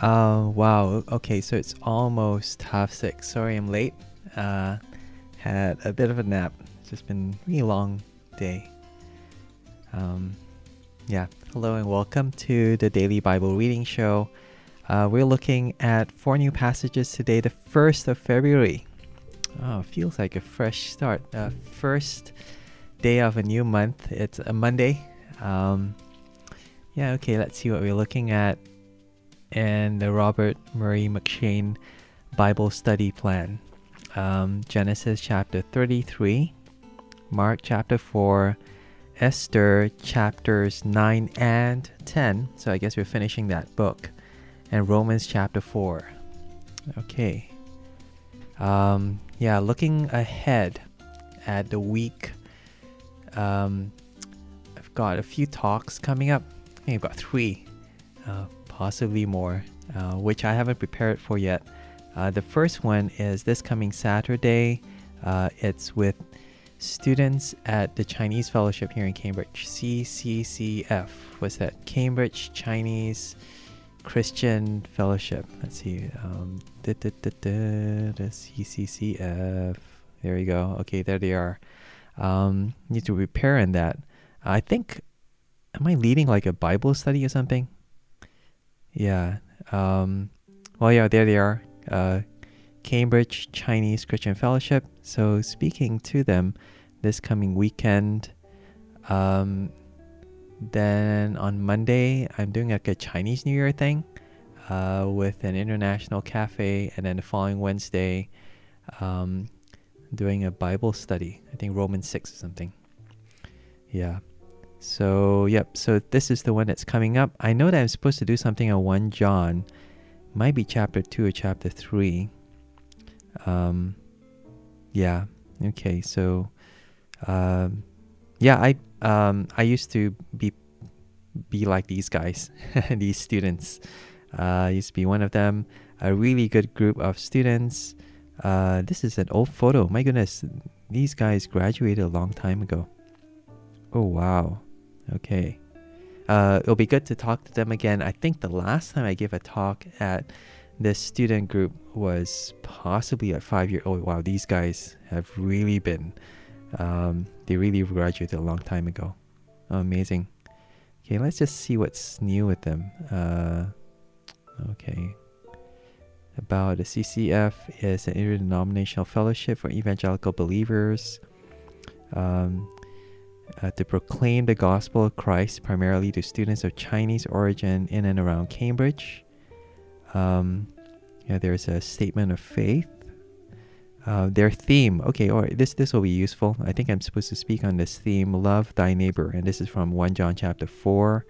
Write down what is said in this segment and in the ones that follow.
Uh, wow. Okay, so it's almost half six. Sorry, I'm late. Uh, had a bit of a nap. It's just been a really long day. Um, yeah. Hello and welcome to the Daily Bible Reading Show. Uh, we're looking at four new passages today, the 1st of February. Oh, feels like a fresh start. Uh, first day of a new month. It's a Monday. Um, yeah, okay, let's see what we're looking at in the Robert Murray M'Cheyne Bible Study Plan. Um, Genesis chapter 33, Mark chapter 4, Esther chapters 9 and 10. So I guess we're finishing that book. And Romans chapter 4. Okay. Um, yeah, looking ahead at the week, um, I've got a few talks coming up. I think I've got three, uh, possibly more, uh, which I haven't prepared for yet. Uh, the first one is this coming Saturday. Uh, it's with students at the Chinese Fellowship here in Cambridge, CCCF. What's that? Cambridge Chinese Christian Fellowship. Let's see. Um, da, da, da, the CCCF. There we go. Okay, there they are. Um, need to prepare in that. I think, am I leading like a Bible study or something? Yeah. Um, well, yeah, there they are. Uh, Cambridge Chinese Christian Fellowship. So speaking to them this coming weekend. Um, then on Monday, I'm doing like a Chinese New Year thing uh, with an international cafe, and then the following Wednesday, um, doing a Bible study. I think Romans six or something. Yeah. So yep. So this is the one that's coming up. I know that I'm supposed to do something on one John, might be chapter two or chapter three. Um, yeah. Okay. So, um, yeah. I um, I used to be be like these guys, these students. Uh, I used to be one of them. A really good group of students. Uh, this is an old photo. My goodness, these guys graduated a long time ago. Oh wow. Okay. Uh, it'll be good to talk to them again. I think the last time I gave a talk at this student group was possibly at five years old. Wow, these guys have really been um, they really graduated a long time ago. Oh, amazing. Okay, let's just see what's new with them. Uh, okay. About the CCF is an interdenominational fellowship for evangelical believers um, uh, to proclaim the gospel of Christ primarily to students of Chinese origin in and around Cambridge. Um, yeah, there's a statement of faith uh, their theme. Okay, all right, this this will be useful. I think I'm supposed to speak on this theme: love thy neighbor, and this is from one John chapter four.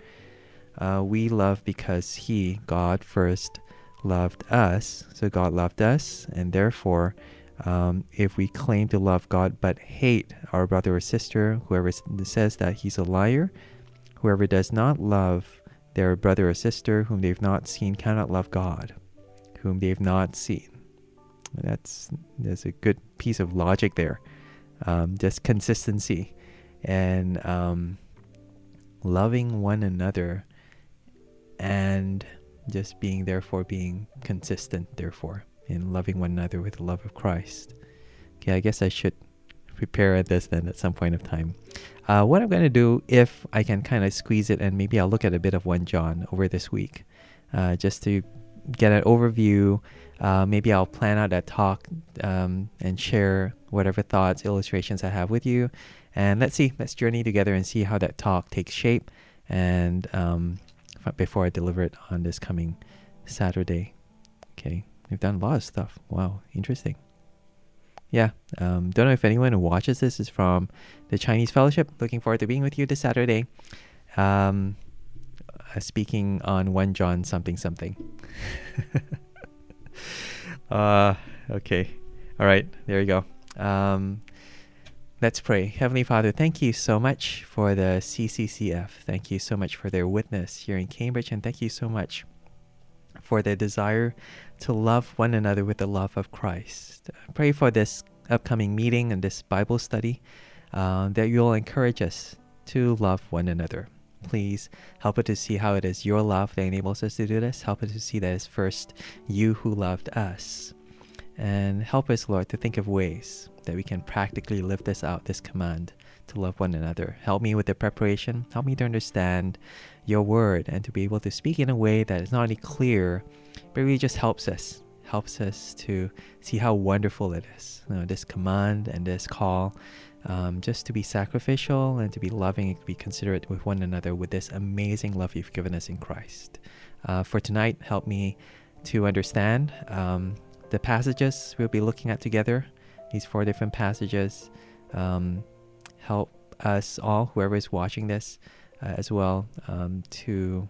Uh, we love because He, God, first loved us. So God loved us, and therefore, um, if we claim to love God but hate our brother or sister, whoever says that he's a liar. Whoever does not love their brother or sister whom they've not seen cannot love God, whom they've not seen. That's there's a good piece of logic there. Um, just consistency and um, loving one another and just being therefore being consistent therefore in loving one another with the love of Christ. Okay, I guess I should prepare this then at some point of time. Uh, what I'm going to do, if I can kind of squeeze it, and maybe I'll look at a bit of 1 John over this week, uh, just to get an overview uh, maybe I'll plan out that talk um, and share whatever thoughts, illustrations I have with you. And let's see, let's journey together and see how that talk takes shape. And um, before I deliver it on this coming Saturday. Okay, we've done a lot of stuff. Wow, interesting. Yeah, um, don't know if anyone who watches this is from the Chinese Fellowship. Looking forward to being with you this Saturday. Um, uh, speaking on 1 John something something. uh, okay. All right. There you go. Um, let's pray. Heavenly Father, thank you so much for the CCCF. Thank you so much for their witness here in Cambridge. And thank you so much for their desire to love one another with the love of Christ. Pray for this upcoming meeting and this Bible study uh, that you'll encourage us to love one another. Please help us to see how it is your love that enables us to do this. Help us to see that it's first you who loved us. And help us, Lord, to think of ways that we can practically live this out, this command to love one another. Help me with the preparation. Help me to understand your word and to be able to speak in a way that is not only clear, but really just helps us, helps us to see how wonderful it is. You know, this command and this call, um, just to be sacrificial and to be loving and to be considerate with one another with this amazing love you've given us in Christ. Uh, for tonight, help me to understand um, the passages we'll be looking at together, these four different passages. Um, help us all, whoever is watching this, uh, as well, um, to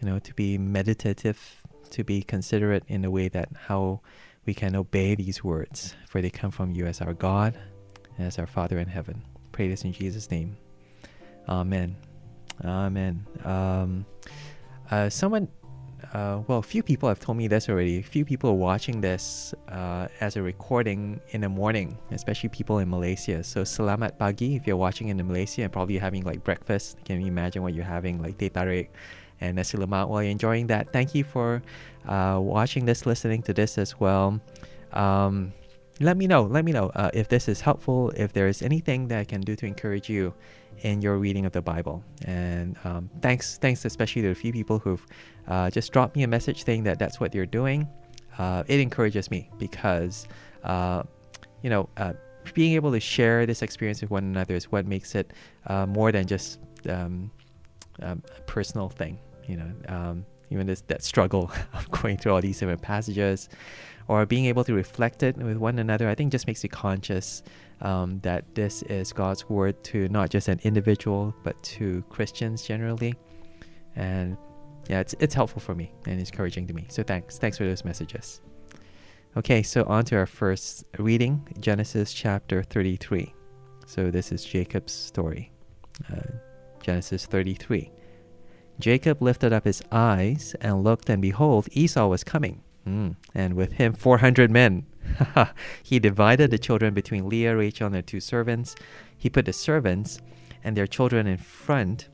you know to be meditative, to be considerate in the way that how we can obey these words, for they come from you as our God, as our Father in heaven. Pray this in Jesus' name. Amen. Amen. Um, uh, someone uh, well, a few people have told me this already. A few people are watching this uh, as a recording in the morning, especially people in Malaysia. So selamat pagi if you're watching in Malaysia and probably having like breakfast. Can you imagine what you're having, like teh tarik and nasi lemak while you're enjoying that? Thank you for uh, watching this, listening to this as well. Um, let me know. Let me know uh, if this is helpful. If there is anything that I can do to encourage you in your reading of the Bible. And um, thanks, thanks especially to a few people who've uh, just dropped me a message saying that that's what you're doing. Uh, it encourages me because, uh, you know, uh, being able to share this experience with one another is what makes it more than just um, um, a personal thing. You know, um, even this that struggle of going through all these different passages, or being able to reflect it with one another, I think just makes you conscious um, that this is God's word to not just an individual, but to Christians generally. And yeah, it's, it's helpful for me and encouraging to me. So thanks. Thanks for those messages. Okay, so on to our first reading Genesis chapter 33. So this is Jacob's story. Uh, Genesis 33. Jacob lifted up his eyes and looked, and behold, Esau was coming, mm, and with him 400 men. he divided the children between Leah, Rachel, and their two servants. He put the servants and their children in front,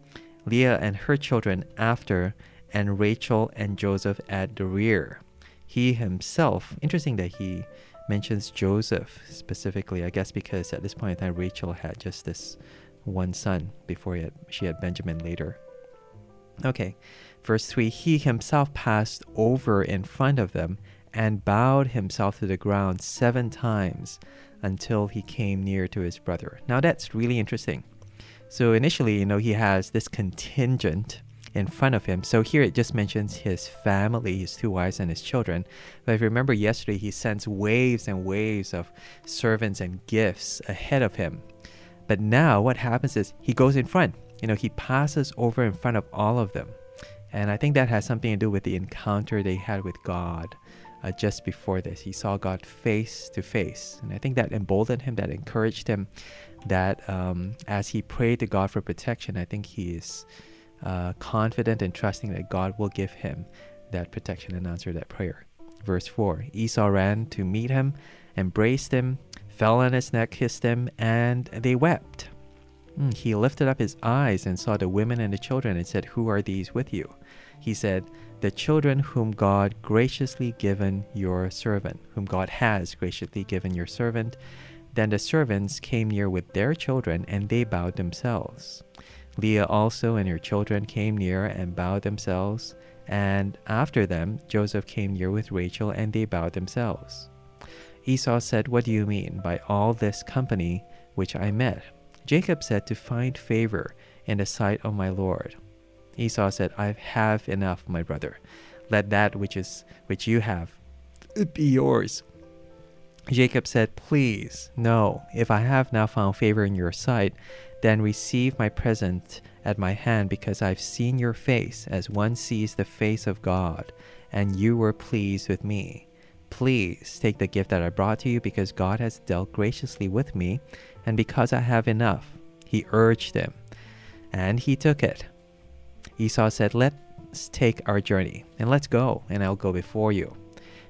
Leah and her children after, and Rachel and Joseph at the rear. He himself, interesting that he mentions Joseph specifically, I guess because at this point in time Rachel had just this one son before had, she had Benjamin later. Okay, verse 3 He himself passed over in front of them and bowed himself to the ground seven times until he came near to his brother. Now that's really interesting. So initially, you know, he has this contingent in front of him. So here it just mentions his family, his two wives, and his children. But if you remember yesterday, he sends waves and waves of servants and gifts ahead of him. But now what happens is he goes in front. You know, he passes over in front of all of them. And I think that has something to do with the encounter they had with God uh, just before this. He saw God face to face. And I think that emboldened him, that encouraged him, that um, as he prayed to God for protection, I think he is uh, confident and trusting that God will give him that protection and answer that prayer. Verse 4 Esau ran to meet him, embraced him, fell on his neck, kissed him, and they wept. Mm, he lifted up his eyes and saw the women and the children and said, Who are these with you? He said, The children whom God graciously given your servant, whom God has graciously given your servant. Then the servants came near with their children, and they bowed themselves. Leah also and her children came near and bowed themselves, and after them Joseph came near with Rachel, and they bowed themselves. Esau said, What do you mean by all this company which I met? Jacob said, To find favor in the sight of my Lord. Esau said, I have enough, my brother. Let that which is which you have uh, be yours. Jacob said, Please, no, if I have now found favor in your sight, then receive my present at my hand, because I've seen your face as one sees the face of God, and you were pleased with me. Please take the gift that I brought to you, because God has dealt graciously with me, and because I have enough. He urged him, and he took it. Esau said, Let's take our journey, and let's go, and I'll go before you.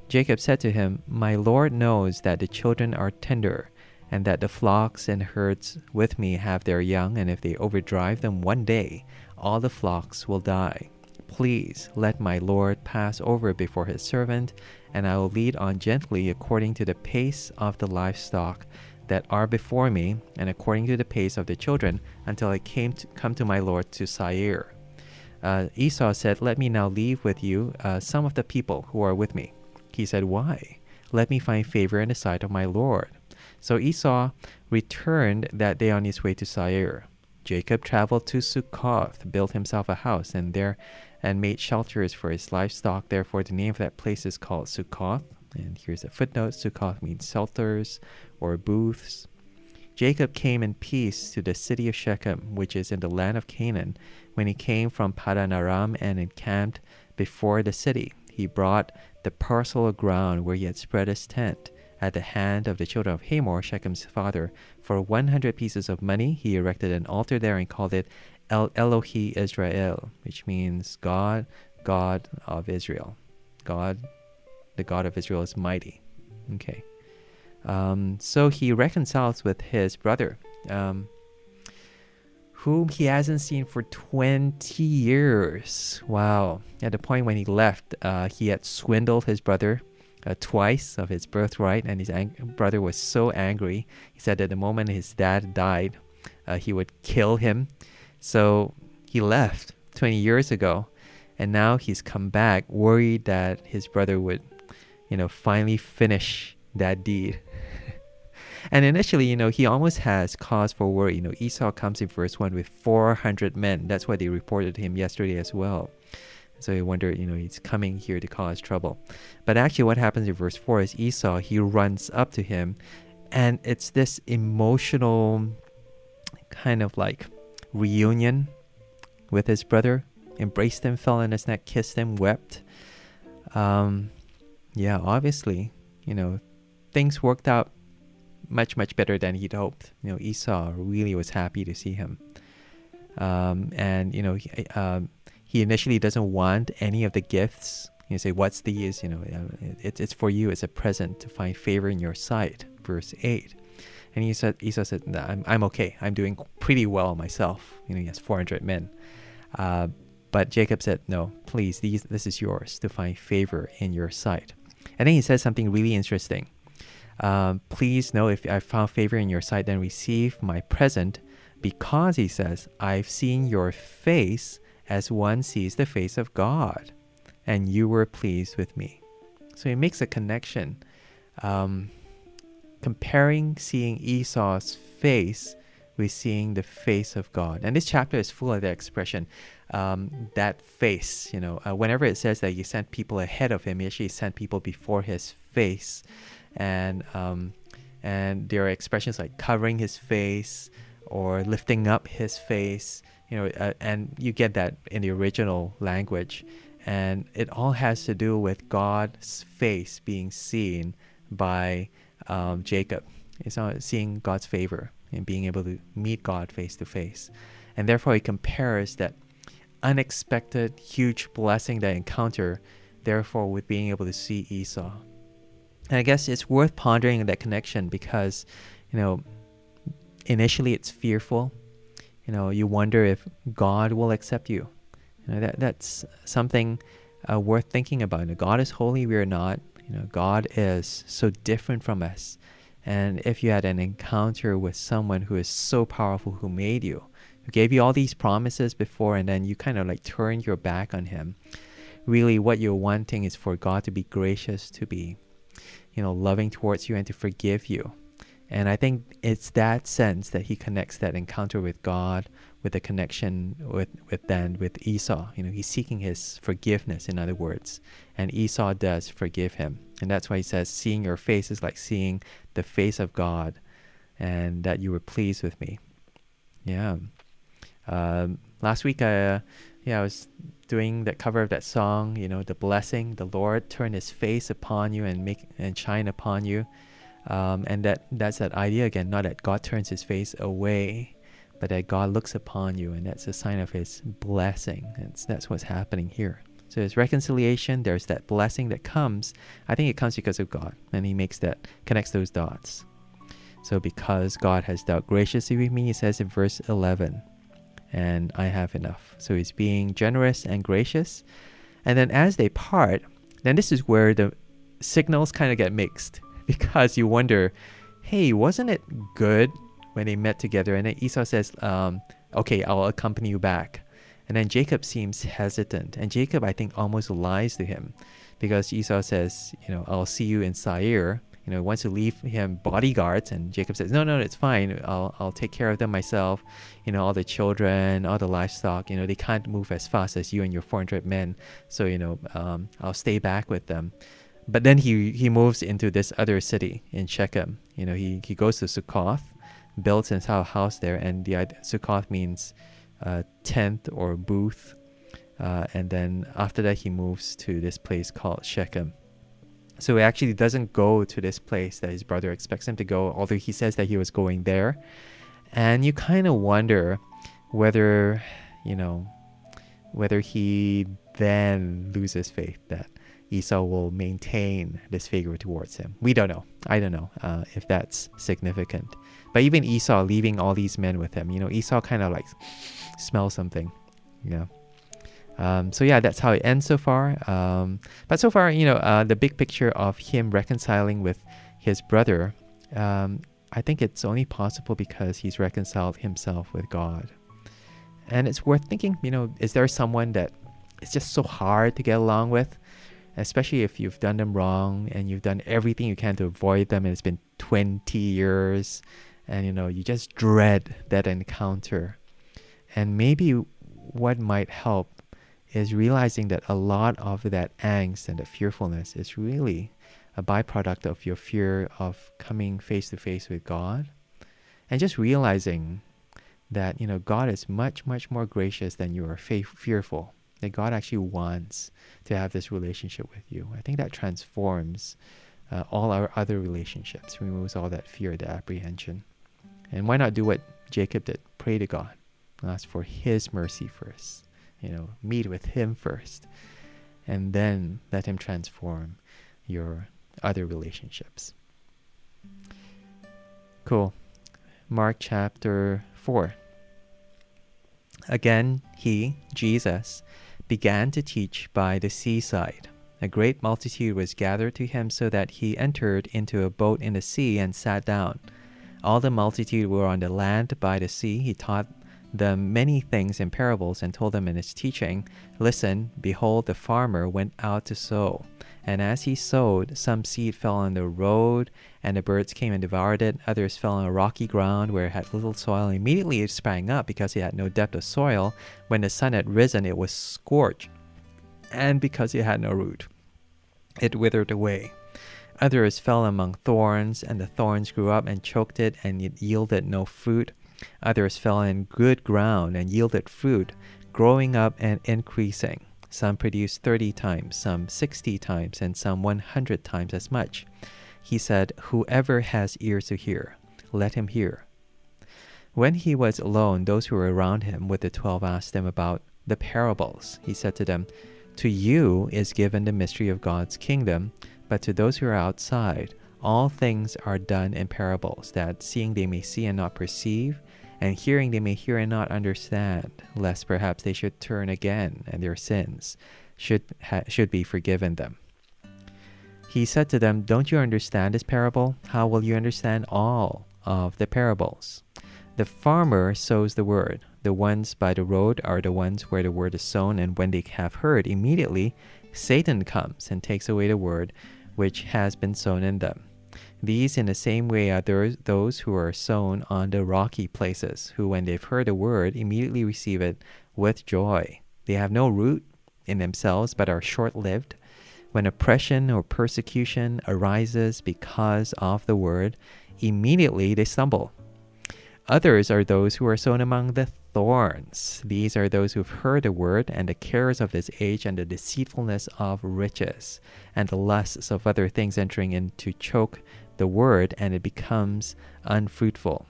Jacob said to him, My Lord knows that the children are tender and that the flocks and herds with me have their young, and if they overdrive them one day, all the flocks will die. Please let my Lord pass over before his servant, and I will lead on gently according to the pace of the livestock that are before me, and according to the pace of the children, until I came to come to my Lord to Seir. Uh, Esau said, Let me now leave with you uh, some of the people who are with me. He said, Why? Let me find favor in the sight of my Lord. So Esau returned that day on his way to Seir. Jacob traveled to Succoth, built himself a house, and there and made shelters for his livestock. Therefore, the name of that place is called Succoth. And here's a footnote Succoth means shelters or booths. Jacob came in peace to the city of Shechem, which is in the land of Canaan, when he came from Padan Aram and encamped before the city. He brought the parcel of ground where he had spread his tent at the hand of the children of Hamor, Shechem's father. For 100 pieces of money, he erected an altar there and called it El Elohe Israel, which means God, God of Israel. God, the God of Israel is mighty. Okay. Um, so he reconciles with his brother, um, whom he hasn't seen for 20 years. Wow. At the point when he left, uh, he had swindled his brother uh, twice of his birthright, and his brother was so angry. He said that the moment his dad died, uh, he would kill him. So he left 20 years ago, and now he's come back worried that his brother would, you know, finally finish that deed. and initially, you know, he almost has cause for worry. You know, Esau comes in verse 1 with 400 men. That's what they reported to him yesterday as well. So you wonder, you know, he's coming here to cause trouble. But actually, what happens in verse 4 is Esau, he runs up to him, and it's this emotional kind of like reunion with his brother, embraced him, fell on his neck, kissed him, wept. Um, yeah, obviously, you know, things worked out much, much better than he'd hoped. You know, Esau really was happy to see him. Um, and, you know, he, um, he initially doesn't want any of the gifts. You say, "What's these?" You know, it's it's for you as a present to find favor in your sight. Verse eight, and he said, Esau said, nah, "I'm I'm okay. I'm doing pretty well myself." You know, he has 400 men. Uh, but Jacob said, "No, please, these this is yours to find favor in your sight." And then he says something really interesting. Um, please know if I found favor in your sight, then receive my present, because he says, I've seen your face as one sees the face of God, and you were pleased with me. So he makes a connection, um, comparing seeing Esau's face with seeing the face of God. And this chapter is full of that expression, um, that face. You know, uh, whenever it says that he sent people ahead of him, he actually sent people before his face, and um, and there are expressions like covering his face or lifting up his face you know, uh, and you get that in the original language, and it all has to do with God's face being seen by um, Jacob. It's not seeing God's favor and being able to meet God face to face, and therefore he compares that unexpected huge blessing that encounter, therefore with being able to see Esau. And I guess it's worth pondering that connection because, you know, initially it's fearful you know you wonder if God will accept you. You know that that's something uh, worth thinking about. You know, God is holy, we are not. You know, God is so different from us. And if you had an encounter with someone who is so powerful, who made you, who gave you all these promises before, and then you kind of like turned your back on Him, really what you're wanting is for God to be gracious, to be, you know, loving towards you, and to forgive you. And I think it's that sense that he connects that encounter with God with the connection with, with then with Esau. You know, he's seeking his forgiveness, in other words. And Esau does forgive him. And that's why he says, seeing your face is like seeing the face of God and that you were pleased with me. Yeah. Um, last week, I, uh, yeah, I was doing that cover of that song, you know, the blessing, the Lord turn his face upon you and make and shine upon you. Um, and that that's that idea again, not that God turns his face away, but that God looks upon you, and that's a sign of his blessing. And that's what's happening here. So there's reconciliation, there's that blessing that comes. I think it comes because of God, and he makes that connects those dots. So, because God has dealt graciously with me, he says in verse 11, and I have enough. So, he's being generous and gracious. And then as they part, then this is where the signals kind of get mixed because you wonder, hey, wasn't it good when they met together? And then Esau says, um, okay, I'll accompany you back. And then Jacob seems hesitant. And Jacob, I think, almost lies to him because Esau says, you know, I'll see you in Seir. You know, wants to leave him bodyguards. And Jacob says, no, no, it's fine. I'll, I'll take care of them myself. You know, all the children, all the livestock, you know, they can't move as fast as you and your 400 men. So, you know, um, I'll stay back with them. But then he, he moves into this other city in Shechem. You know, he, he goes to Succoth, builds his house there. And the Succoth means uh, tent or booth. Uh, and then after that, he moves to this place called Shechem. So he actually doesn't go to this place that his brother expects him to go, although he says that he was going there. And you kind of wonder whether, you know, whether he then loses faith that Esau will maintain this favor towards him. We don't know. I don't know uh, if that's significant. But even Esau leaving all these men with him, you know, Esau kind of like smells something, you know. Um, so yeah, that's how it ends so far. Um, but so far, you know, uh, the big picture of him reconciling with his brother, um, I think it's only possible because he's reconciled himself with God. And it's worth thinking, you know, is there someone that it's just so hard to get along with? Especially if you've done them wrong and you've done everything you can to avoid them and it's been 20 years and you know, you just dread that encounter. And maybe what might help is realizing that a lot of that angst and the fearfulness is really a byproduct of your fear of coming face to face with God. And just realizing that, you know, God is much, much more gracious than you are fearful. That God actually wants to have this relationship with you. I think that transforms uh, all our other relationships, removes all that fear, the apprehension. And why not do what Jacob did? Pray to God ask for His mercy first. You know, meet with Him first, and then let Him transform your other relationships. Cool. Mark chapter 4. Again, he, Jesus, began to teach by the seaside. A great multitude was gathered to him so that he entered into a boat in the sea and sat down. All the multitude were on the land by the sea. He taught them many things in parables and told them in his teaching, Listen, behold, the farmer went out to sow. And as he sowed, some seed fell on the road, and the birds came and devoured it. Others fell on a rocky ground where it had little soil. And immediately it sprang up because it had no depth of soil. When the sun had risen, it was scorched. And because it had no root, it withered away. Others fell among thorns, and the thorns grew up and choked it, and it yielded no fruit. Others fell in good ground and yielded fruit, growing up and increasing. Some produced 30 times, some 60 times, and some 100 times as much. He said, Whoever has ears to hear, let him hear. When he was alone, those who were around him with the twelve asked him about the parables. He said to them, To you is given the mystery of God's kingdom, but to those who are outside, all things are done in parables, that seeing they may see and not perceive, and hearing they may hear and not understand, lest perhaps they should turn again and their sins should, ha- should be forgiven them. He said to them, Don't you understand this parable? How will you understand all of the parables? The farmer sows the word. The ones by the road are the ones where the word is sown, and when they have heard, immediately Satan comes and takes away the word which has been sown in them. These, in the same way, are those who are sown on the rocky places, who, when they've heard the word, immediately receive it with joy. They have no root in themselves, but are short lived. When oppression or persecution arises because of the word, immediately they stumble. Others are those who are sown among the thorns. These are those who've heard the word, and the cares of this age, and the deceitfulness of riches, and the lusts of other things entering in to choke the word, and it becomes unfruitful.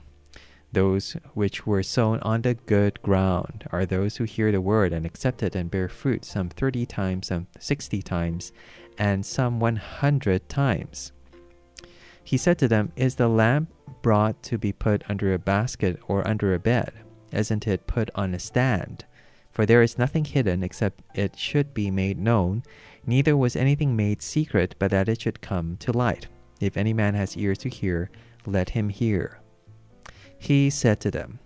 Those which were sown on the good ground are those who hear the word and accept it and bear fruit, some thirty times, some sixty times, and some one hundred times. He said to them, Is the lamp brought to be put under a basket or under a bed? Isn't it put on a stand? For there is nothing hidden except it should be made known, neither was anything made secret but that it should come to light. If any man has ears to hear, let him hear. He said to them,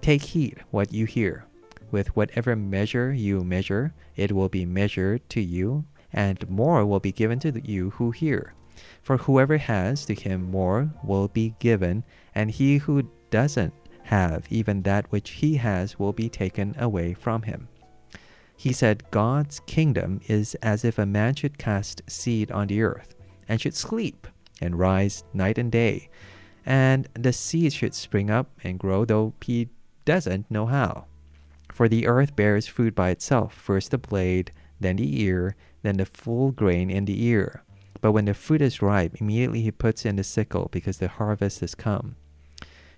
Take heed what you hear. With whatever measure you measure, it will be measured to you, and more will be given to you who hear. For whoever has, to him more will be given, and he who doesn't have, even that which he has will be taken away from him. He said, God's kingdom is as if a man should cast seed on the earth, and should sleep, and rise night and day, and the seed should spring up and grow, though he doesn't know how. For the earth bears fruit by itself, first the blade, then the ear, then the full grain in the ear. But when the fruit is ripe, immediately he puts in the sickle, because the harvest has come.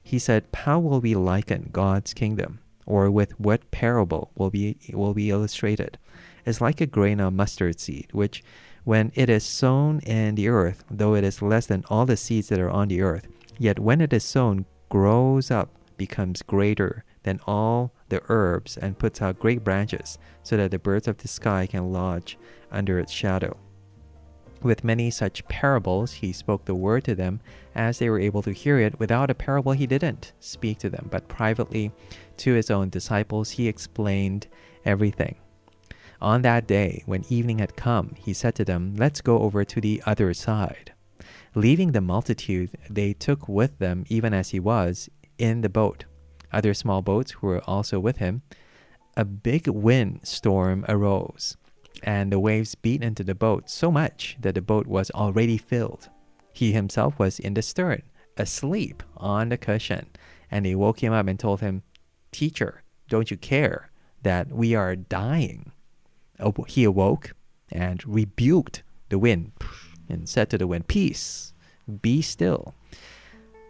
He said, How will we liken God's kingdom? Or with what parable will be will be illustrated? It's like a grain of mustard seed, which when it is sown in the earth, though it is less than all the seeds that are on the earth, yet when it is sown, grows up, becomes greater than all the herbs, and puts out great branches, so that the birds of the sky can lodge under its shadow. With many such parables, he spoke the word to them as they were able to hear it. Without a parable, he didn't speak to them, but privately to his own disciples, he explained everything. On that day, when evening had come, he said to them, Let's go over to the other side. Leaving the multitude, they took with them, even as he was, in the boat, other small boats were also with him. A big wind storm arose and the waves beat into the boat so much that the boat was already filled. He himself was in the stern, asleep on the cushion, and they woke him up and told him, Teacher, don't you care that we are dying? He awoke and rebuked the wind and said to the wind, Peace, be still.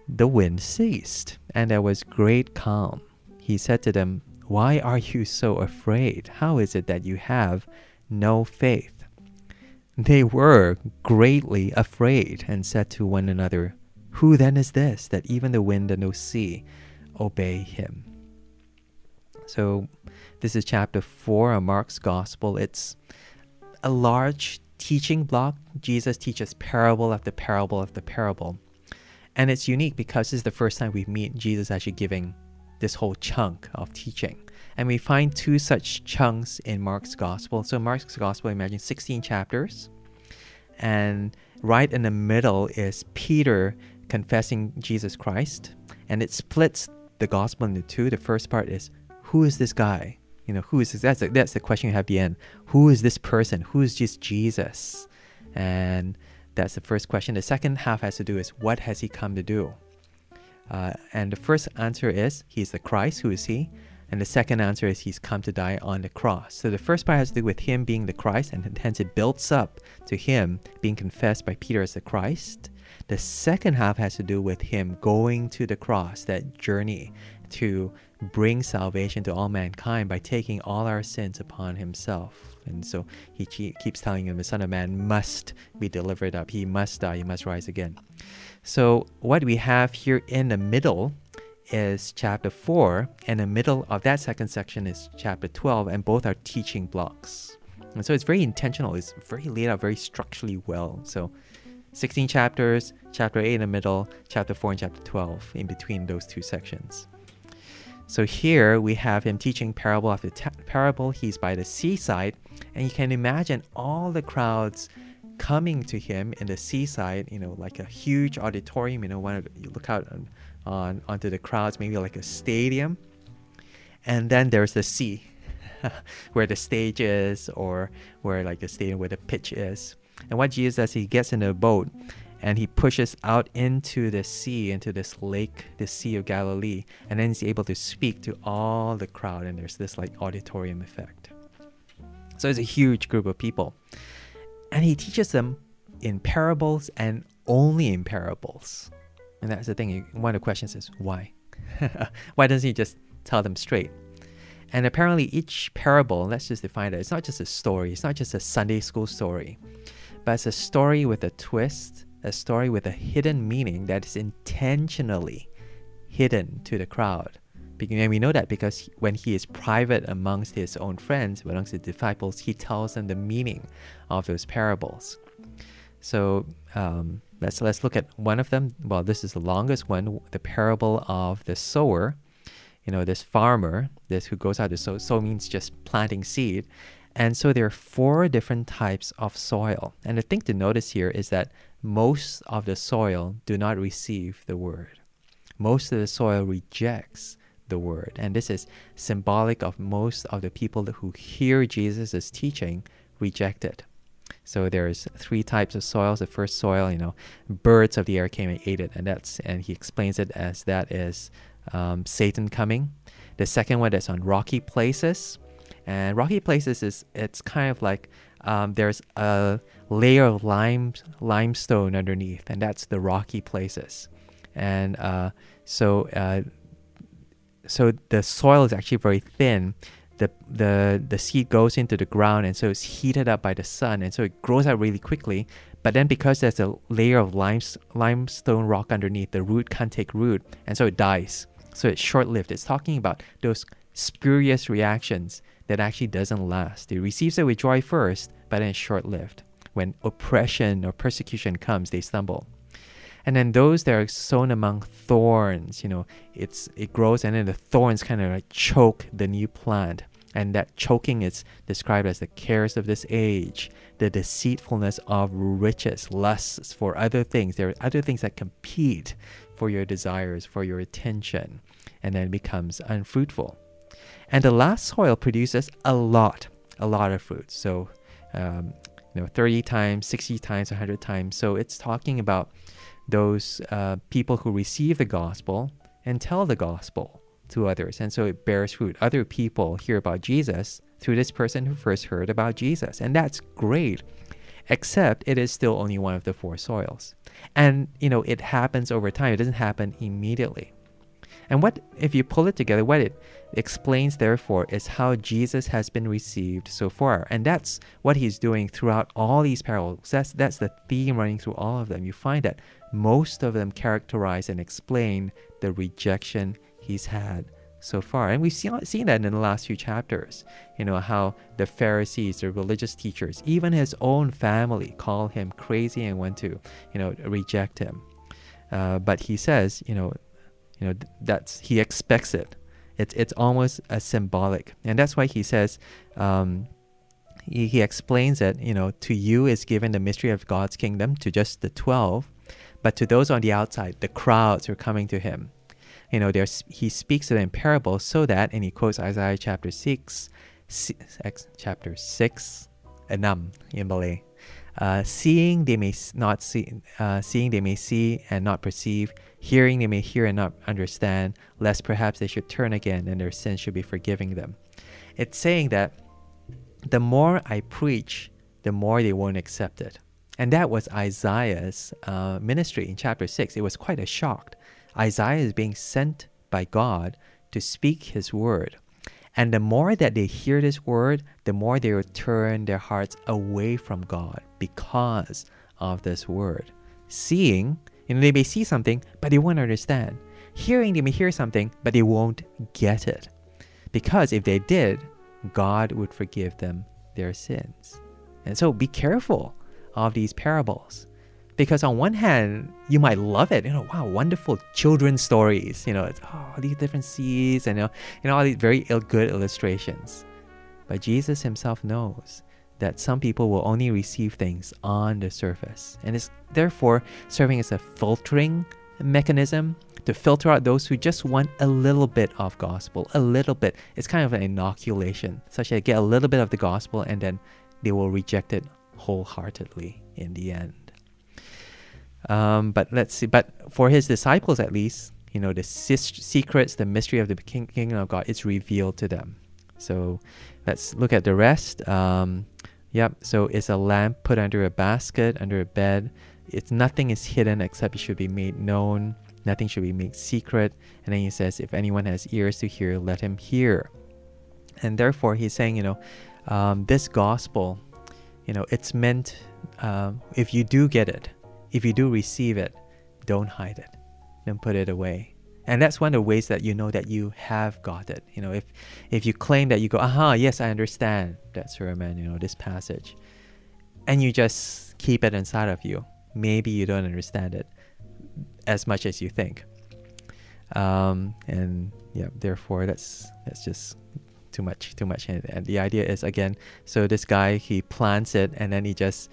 The wind ceased, and there was great calm. He said to them, Why are you so afraid? How is it that you have no faith. They were greatly afraid and said to one another, Who then is this that even the wind and the sea obey him? So, this is chapter 4 of Mark's Gospel. It's a large teaching block. Jesus teaches parable after parable after parable. And it's unique because this is the first time we meet Jesus actually giving this whole chunk of teaching. And we find two such chunks in Mark's Gospel. So, Mark's Gospel, imagine 16 chapters. And right in the middle is Peter confessing Jesus Christ. And it splits the Gospel into two. The first part is, Who is this guy? You know, who is this? That's the, that's the question you have at the end. Who is this person? Who is just Jesus? And that's the first question. The second half has to do is, What has he come to do? Uh, and the first answer is, He's the Christ. Who is he? And the second answer is he's come to die on the cross. So the first part has to do with him being the Christ, and hence it builds up to him being confessed by Peter as the Christ. The second half has to do with him going to the cross, that journey to bring salvation to all mankind by taking all our sins upon himself. And so he keeps telling him the Son of Man must be delivered up. He must die. He must rise again. So what we have here in the middle is chapter 4, and the middle of that second section is chapter 12, and both are teaching blocks. And so it's very intentional, it's very laid out very structurally well. So 16 chapters, chapter 8 in the middle, chapter 4 and chapter 12 in between those two sections. So here we have him teaching parable after ta- parable. He's by the seaside, and you can imagine all the crowds coming to him in the seaside, you know, like a huge auditorium. You know, when you look out on onto the crowds, maybe like a stadium. And then there's the sea, where the stage is, or where like the stadium where the pitch is. And what Jesus does, he gets in a boat and he pushes out into the sea, into this lake, the Sea of Galilee, and then he's able to speak to all the crowd, and there's this like auditorium effect. So it's a huge group of people. And he teaches them in parables and only in parables. And that's the thing. One of the questions is why? why doesn't he just tell them straight? And apparently, each parable, let's just define it, it's not just a story, it's not just a Sunday school story, but it's a story with a twist, a story with a hidden meaning that is intentionally hidden to the crowd. And we know that because when he is private amongst his own friends, amongst the disciples, he tells them the meaning of those parables. So um, let's let's look at one of them. Well, this is the longest one, the parable of the sower. You know, this farmer, this who goes out to sow. Sow means just planting seed, and so there are four different types of soil. And the thing to notice here is that most of the soil do not receive the word. Most of the soil rejects the word. And this is symbolic of most of the people who hear Jesus' teaching reject it. So there's three types of soils. The first soil, you know, birds of the air came and ate it, and that's and he explains it as that is um, Satan coming. The second one that's on rocky places, and rocky places is it's kind of like um, there's a layer of lime limestone underneath, and that's the rocky places. And uh, so uh, so the soil is actually very thin. The, the the seed goes into the ground and so it's heated up by the sun and so it grows out really quickly. But then because there's a layer of limes, limestone rock underneath, the root can't take root and so it dies. So it's short lived. It's talking about those spurious reactions that actually doesn't last. It receives it with joy first, but then it's short lived. When oppression or persecution comes, they stumble and then those that are sown among thorns you know it's it grows and then the thorns kind of like choke the new plant. And that choking is described as the cares of this age the deceitfulness of riches lusts for other things. There are other things that compete for your desires for your attention and then becomes unfruitful. And the last soil produces a lot a lot of fruit. So um, you know 30 times 60 times 100 times so it's talking about those uh, people who receive the gospel and tell the gospel to others. And so it bears fruit. Other people hear about Jesus through this person who first heard about Jesus. And that's great, except it is still only one of the four soils. And, you know, it happens over time, it doesn't happen immediately. And what, if you pull it together, what it explains, therefore, is how Jesus has been received so far. And that's what he's doing throughout all these parables. That's, that's the theme running through all of them. You find that most of them characterize and explain the rejection he's had so far. And we've seen, seen that in the last few chapters. You know, how the Pharisees, the religious teachers, even his own family call him crazy and want to, you know, reject him. Uh, but he says, you know, you know, that's he expects it. It's it's almost a symbolic, and that's why he says, um, he, he explains that you know, to you is given the mystery of God's kingdom to just the twelve, but to those on the outside, the crowds are coming to him, you know, there's he speaks to them in parables so that, and he quotes Isaiah chapter six, six chapter six, enam in Malay. Uh, seeing they may not see, uh, seeing they may see and not perceive, Hearing they may hear and not understand, lest perhaps they should turn again and their sins should be forgiving them. It's saying that the more I preach, the more they won't accept it. And that was Isaiah's uh, ministry in chapter 6. It was quite a shock. Isaiah is being sent by God to speak his word. And the more that they hear this word, the more they will turn their hearts away from God because of this word. Seeing you know, they may see something, but they won't understand. Hearing, they may hear something, but they won't get it. Because if they did, God would forgive them their sins. And so be careful of these parables. Because on one hand, you might love it, you know, wow, wonderful children's stories, you know, it's oh, these different seeds and you know all these very good illustrations. But Jesus himself knows that some people will only receive things on the surface and is therefore serving as a filtering mechanism to filter out those who just want a little bit of gospel, a little bit. It's kind of an inoculation, such that they get a little bit of the gospel and then they will reject it wholeheartedly in the end. Um, but let's see. But for his disciples, at least, you know, the secrets, the mystery of the kingdom of God is revealed to them. So let's look at the rest. Um, yep. So it's a lamp put under a basket, under a bed. It's nothing is hidden except it should be made known. Nothing should be made secret. And then he says, if anyone has ears to hear, let him hear. And therefore, he's saying, you know, um, this gospel, you know, it's meant, uh, if you do get it, if you do receive it, don't hide it. Don't put it away. And that's one of the ways that you know that you have got it. You know, if if you claim that you go, aha, yes, I understand that sermon, you know, this passage, and you just keep it inside of you, maybe you don't understand it as much as you think. Um, and yeah, therefore that's that's just too much, too much. And, and the idea is again, so this guy he plants it and then he just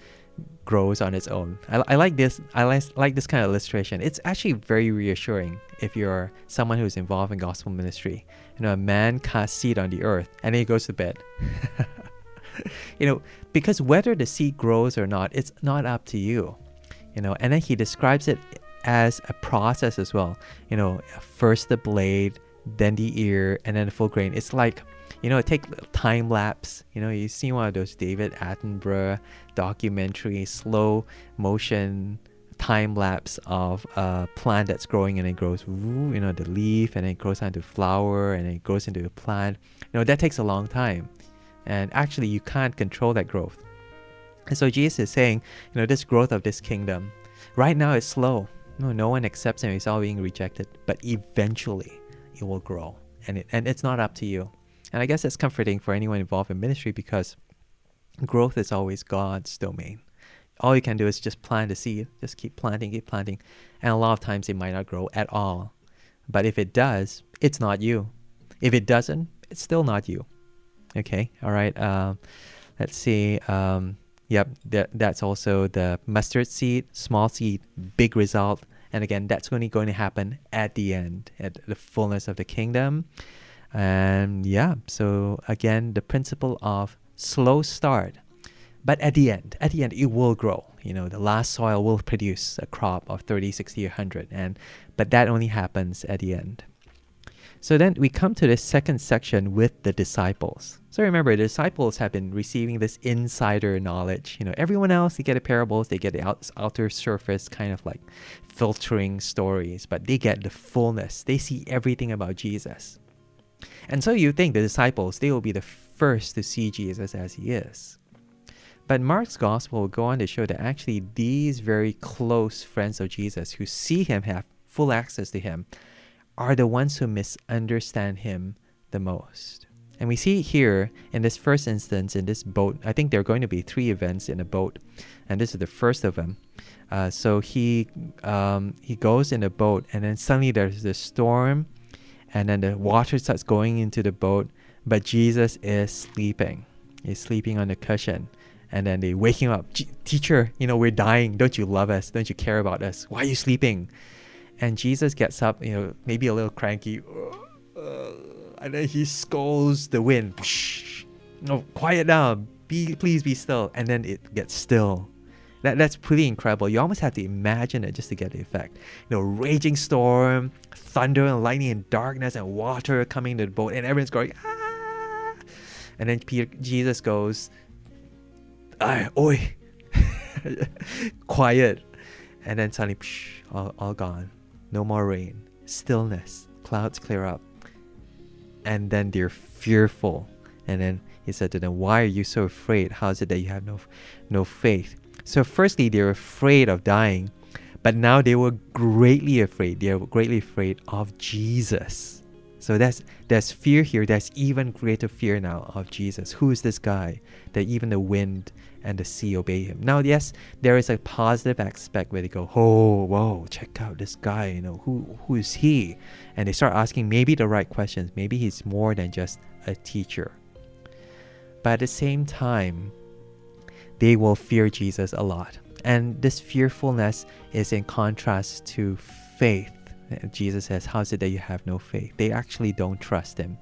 grows on its own. I, I like this. I like, like this kind of illustration. It's actually very reassuring if you're someone who's involved in gospel ministry. You know, a man casts seed on the earth and he goes to bed. you know, because whether the seed grows or not, it's not up to you. You know, and then he describes it as a process as well. You know, first the blade, then the ear, and then the full grain. It's like you know, take time lapse. You know, you see one of those David Attenborough documentary, slow motion time lapse of a plant that's growing and it grows, you know, the leaf and it grows into flower and it grows into a plant. You know, that takes a long time. And actually, you can't control that growth. And so Jesus is saying, you know, this growth of this kingdom, right now it's slow. No, no one accepts him. It's all being rejected. But eventually, it will grow. And, it, and it's not up to you. And I guess that's comforting for anyone involved in ministry because growth is always God's domain. All you can do is just plant the seed, just keep planting, keep planting. And a lot of times it might not grow at all. But if it does, it's not you. If it doesn't, it's still not you. Okay, all right. Um, let's see. Um, yep, that, that's also the mustard seed, small seed, big result. And again, that's only going to happen at the end, at the fullness of the kingdom. And yeah, so again, the principle of slow start, but at the end, at the end, it will grow. You know, the last soil will produce a crop of 30, 60, 100, and but that only happens at the end. So then we come to this second section with the disciples. So remember, the disciples have been receiving this insider knowledge. You know, everyone else, they get the parables, they get the out, outer surface kind of like filtering stories, but they get the fullness. They see everything about Jesus. And so you think the disciples, they will be the first to see Jesus as he is. But Mark's gospel will go on to show that actually these very close friends of Jesus who see him have full access to him are the ones who misunderstand him the most. And we see here in this first instance in this boat, I think there are going to be three events in a boat, and this is the first of them. Uh, so he um, he goes in a boat, and then suddenly there's a storm, and then the water starts going into the boat, but Jesus is sleeping. He's sleeping on the cushion. And then they wake him up. Teacher, you know, we're dying. Don't you love us? Don't you care about us? Why are you sleeping? And Jesus gets up, you know, maybe a little cranky. and then he scolds the wind. No, quiet down. Be please be still. And then it gets still. That, that's pretty incredible. You almost have to imagine it just to get the effect. You know, raging storm, thunder and lightning and darkness and water coming to the boat, and everyone's going, ah! And then Peter, Jesus goes, Ay, oi, quiet. And then suddenly, psh, all, all gone. No more rain. Stillness. Clouds clear up. And then they're fearful. And then he said to them, Why are you so afraid? How is it that you have no, no faith? So, firstly, they're afraid of dying, but now they were greatly afraid. They were greatly afraid of Jesus. So that's there's fear here. There's even greater fear now of Jesus. Who is this guy that even the wind and the sea obey him? Now, yes, there is a positive aspect where they go, "Oh, whoa, check out this guy. You know who who is he?" And they start asking maybe the right questions. Maybe he's more than just a teacher. But at the same time, they will fear Jesus a lot. And this fearfulness is in contrast to faith. Jesus says, How is it that you have no faith? They actually don't trust Him.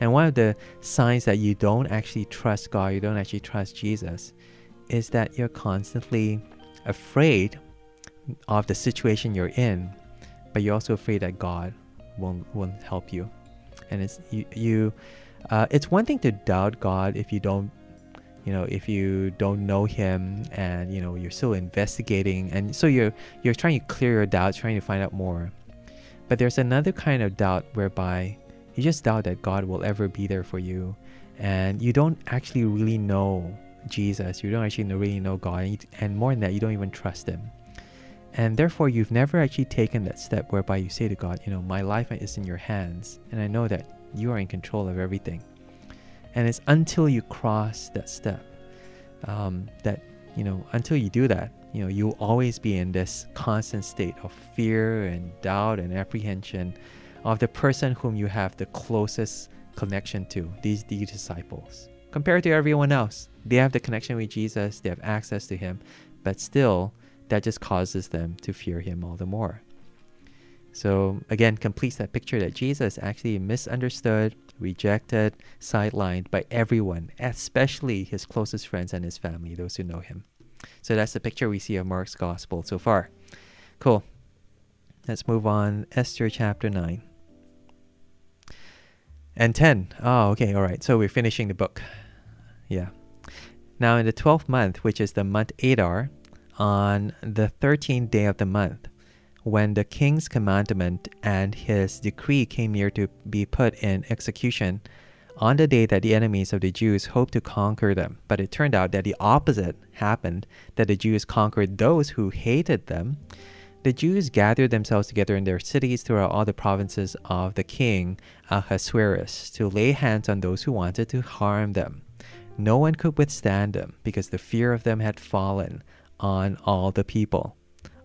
And one of the signs that you don't actually trust God, you don't actually trust Jesus, is that you're constantly afraid of the situation you're in, but you're also afraid that God won't, won't help you. And it's you, you uh, it's one thing to doubt God if you don't you know if you don't know him and you know you're still investigating and so you're you're trying to clear your doubts trying to find out more but there's another kind of doubt whereby you just doubt that god will ever be there for you and you don't actually really know jesus you don't actually really know god and more than that you don't even trust him And therefore, you've never actually taken that step whereby you say to God, you know, my life is in your hands, and I know that you are in control of everything. And it's until you cross that step um, that, you know, until you do that, you know, you'll always be in this constant state of fear and doubt and apprehension of the person whom you have the closest connection to, these, these disciples. Compared to everyone else, they have the connection with Jesus, they have access to Him, but still, that just causes them to fear Him all the more. So, again, completes that picture that Jesus actually misunderstood, rejected, sidelined by everyone, especially his closest friends and his family, those who know him. So, that's the picture we see of Mark's gospel so far. Cool. Let's move on. Esther chapter 9 and 10. Oh, okay, all right. So, we're finishing the book. Yeah. Now, in the 12th month, which is the month Adar, on the 13th day of the month, when the king's commandment and his decree came near to be put in execution, on the day that the enemies of the Jews hoped to conquer them, but it turned out that the opposite happened that the Jews conquered those who hated them. The Jews gathered themselves together in their cities throughout all the provinces of the king Ahasuerus to lay hands on those who wanted to harm them. No one could withstand them because the fear of them had fallen on all the people.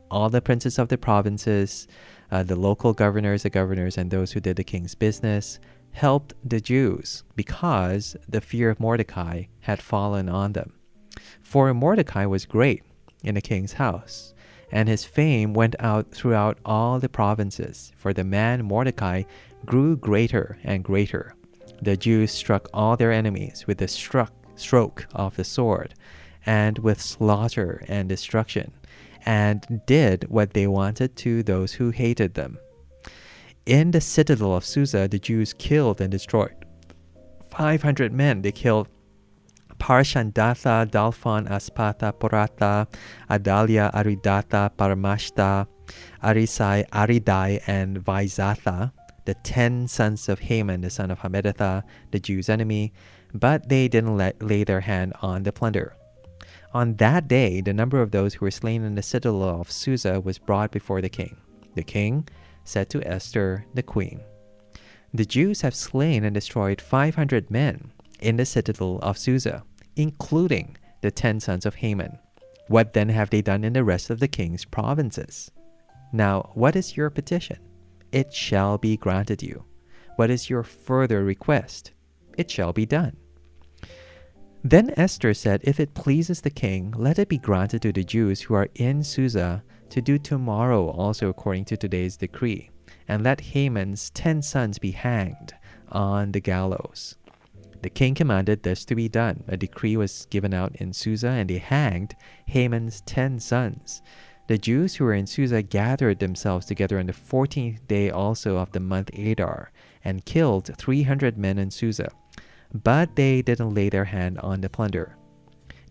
All the princes of the provinces, uh, the local governors, the governors, and those who did the king's business helped the Jews because the fear of Mordecai had fallen on them. For Mordecai was great in the king's house, and his fame went out throughout all the provinces, for the man Mordecai grew greater and greater. The Jews struck all their enemies with the struck, stroke of the sword, and with slaughter and destruction, and did what they wanted to those who hated them. In the citadel of Susa, the Jews killed and destroyed 500 men. They killed Parshandatha, Dalphon, Aspatha, Poratha, Adalia, Aridatha, Parmashta, Arisai, Aridai, and Vaizatha, the ten sons of Haman, the son of Hammedatha, the Jews' enemy, but they didn't let, lay their hand on the plunder. On that day, the number of those who were slain in the citadel of Susa was brought before the king. The king said to Esther, the queen, The Jews have slain and destroyed 500 men in the citadel of Susa, including the ten sons of Haman. What then have they done in the rest of the king's provinces? Now, what is your petition? It shall be granted you. What is your further request? It shall be done. Then Esther said, If it pleases the king, let it be granted to the Jews who are in Susa to do tomorrow also according to today's decree, and let Haman's ten sons be hanged on the gallows. The king commanded this to be done. A decree was given out in Susa, and they hanged Haman's ten sons. The Jews who were in Susa gathered themselves together on the fourteenth day also of the month Adar, and killed three hundred men in Susa but they didn't lay their hand on the plunder.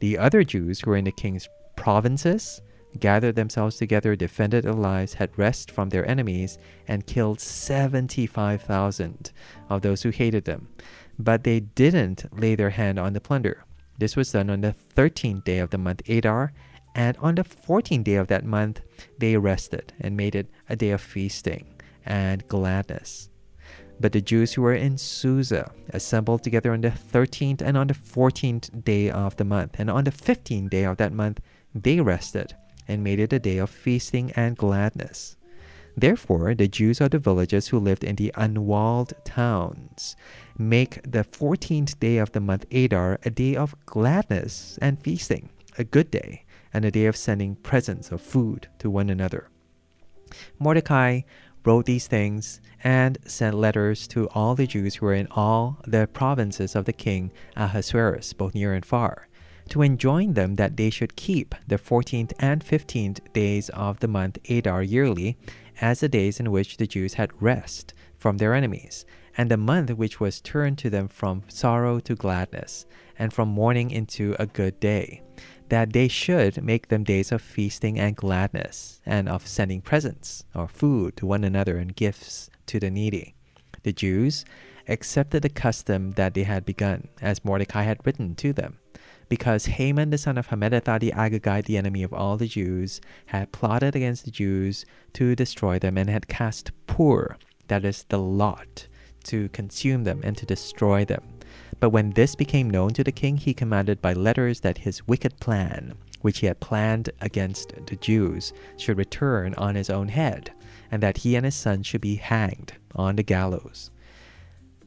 The other Jews who were in the king's provinces gathered themselves together, defended their lives, had rest from their enemies, and killed 75,000 of those who hated them. But they didn't lay their hand on the plunder. This was done on the 13th day of the month Adar, and on the 14th day of that month, they rested and made it a day of feasting and gladness. But the Jews who were in Susa assembled together on the 13th and on the 14th day of the month. And on the 15th day of that month, they rested and made it a day of feasting and gladness. Therefore, the Jews of the villages who lived in the unwalled towns make the 14th day of the month Adar a day of gladness and feasting, a good day, and a day of sending presents of food to one another. Mordecai wrote these things and sent letters to all the Jews who were in all the provinces of the king Ahasuerus, both near and far, to enjoin them that they should keep the 14th and 15th days of the month Adar yearly as the days in which the Jews had rest from their enemies, and the month which was turned to them from sorrow to gladness, and from mourning into a good day that they should make them days of feasting and gladness, and of sending presents or food to one another and gifts to the needy. The Jews accepted the custom that they had begun, as Mordecai had written to them. because Haman the son of Hammedatha the Agagite, the enemy of all the Jews, had plotted against the Jews to destroy them and had cast Pur, that is the lot, to consume them and to destroy them. But when this became known to the king, he commanded by letters that his wicked plan, which he had planned against the Jews, should return on his own head, and that he and his son should be hanged on the gallows.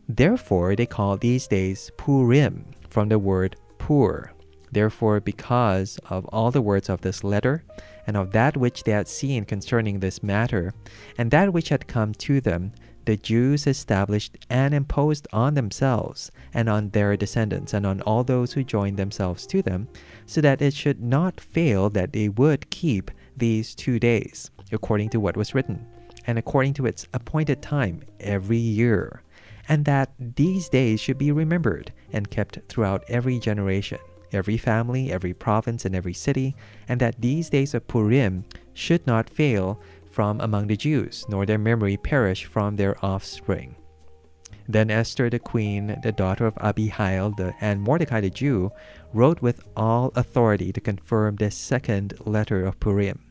Therefore, they call these days Purim, from the word pur. Therefore, because of all the words of this letter, and of that which they had seen concerning this matter, and that which had come to them, the Jews established and imposed on themselves, and on their descendants, and on all those who joined themselves to them, so that it should not fail that they would keep these two days, according to what was written, and according to its appointed time every year, and that these days should be remembered and kept throughout every generation, every family, every province, and every city, and that these days of Purim should not fail from among the Jews, nor their memory perish from their offspring. Then Esther the queen, the daughter of Abihail, the, and Mordecai the Jew, wrote with all authority to confirm this second letter of Purim.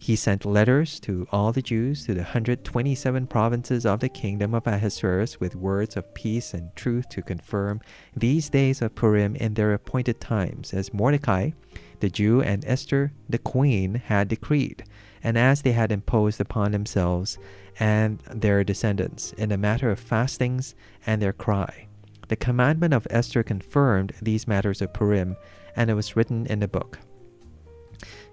He sent letters to all the Jews to the 127 provinces of the kingdom of Ahasuerus with words of peace and truth to confirm these days of Purim in their appointed times, as Mordecai, the Jew, and Esther, the queen, had decreed and as they had imposed upon themselves and their descendants in the matter of fastings and their cry. The commandment of Esther confirmed these matters of Purim, and it was written in the book.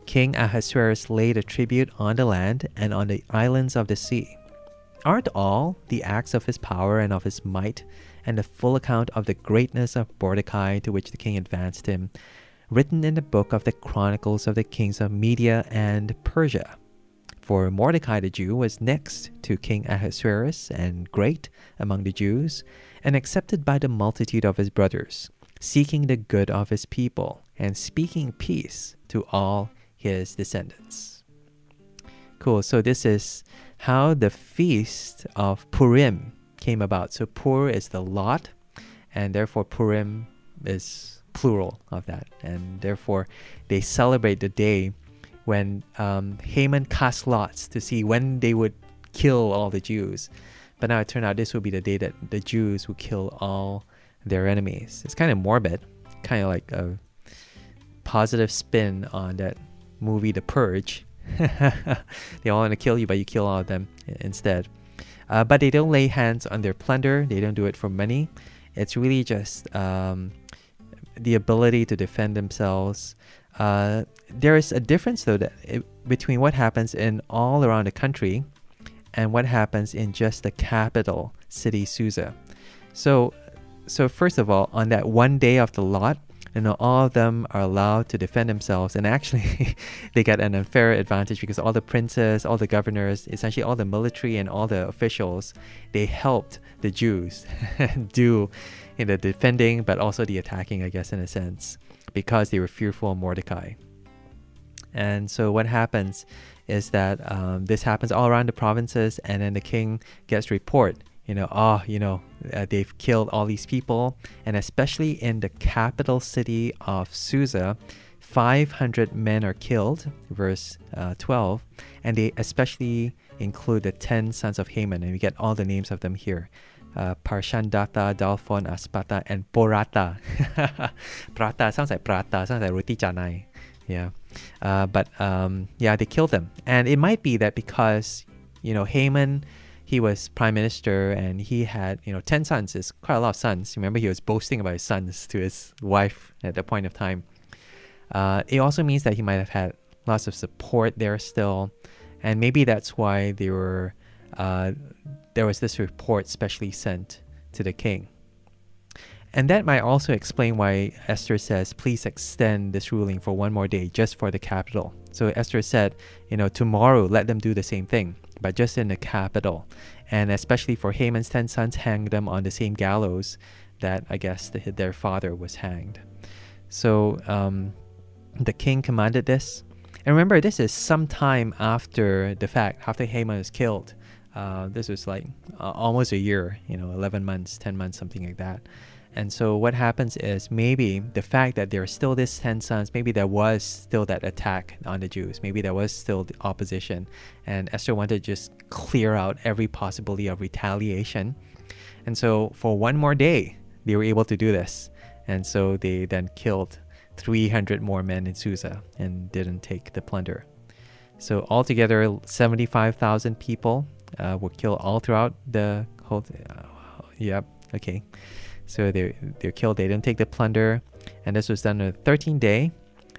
King Ahasuerus laid a tribute on the land and on the islands of the sea. Aren't all the acts of his power and of his might, and the full account of the greatness of Mordecai to which the king advanced him, written in the book of the Chronicles of the kings of Media and Persia. For Mordecai the Jew was next to King Ahasuerus and great among the Jews, and accepted by the multitude of his brothers, seeking the good of his people, and speaking peace to all his descendants. Cool, so this is how the feast of Purim came about. So Pur is the lot, and therefore Purim is plural of that. And therefore, they celebrate the day when um, Haman cast lots to see when they would kill all the Jews. But now it turned out this would be the day that the Jews would kill all their enemies. It's kind of morbid, kind of like a positive spin on that movie, The Purge. they all want to kill you, but you kill all of them instead. Uh, but they don't lay hands on their plunder. They don't do it for money. It's really just um, the ability to defend themselves. Uh, there is a difference though that it, between what happens in all around the country and what happens in just the capital city Susa. So, so first of all, on that one day of the lot, you know, all of them are allowed to defend themselves, and actually, they get an unfair advantage because all the princes, all the governors, essentially all the military and all the officials, they helped the Jews do in the defending, but also the attacking, I guess, in a sense, because they were fearful of Mordecai. And so what happens is that um, this happens all around the provinces, and then the king gets report. You know, oh, you know, uh, they've killed all these people, and especially in the capital city of Susa, 500 men are killed, verse uh, 12, and they especially include the 10 sons of Haman, and we get all the names of them here uh, Parshandatha, Dalphon, Aspatha, and Poratha. Prata sounds like Prata, sounds like roti canai. Yeah. Uh, but um, yeah, they killed them. And it might be that because, you know, Haman, he was prime minister and he had, you know, 10 sons, is quite a lot of sons. Remember, he was boasting about his sons to his wife at that point of time. Uh, it also means that he might have had lots of support there still. And maybe that's why they were uh, there was this report specially sent to the king. And that might also explain why Esther says, please extend this ruling for one more day just for the capital. So Esther said, you know, tomorrow let them do the same thing, but just in the capital. And especially for Haman's 10 sons, hang them on the same gallows that I guess the, their father was hanged. So um, the king commanded this. And remember, this is some time after the fact, after Haman is killed. Uh, this was like uh, almost a year, you know, 11 months, 10 months, something like that. And so what happens is maybe the fact that there are still these 10 sons, maybe there was still that attack on the Jews. Maybe there was still the opposition. And Esther wanted to just clear out every possibility of retaliation. And so for one more day, they were able to do this. And so they then killed 300 more men in Susa and didn't take the plunder. So altogether, 75,000 people uh, were killed all throughout the whole. Uh, yep. Okay. So they they're killed. They didn't take the plunder, and this was done on the 13th day,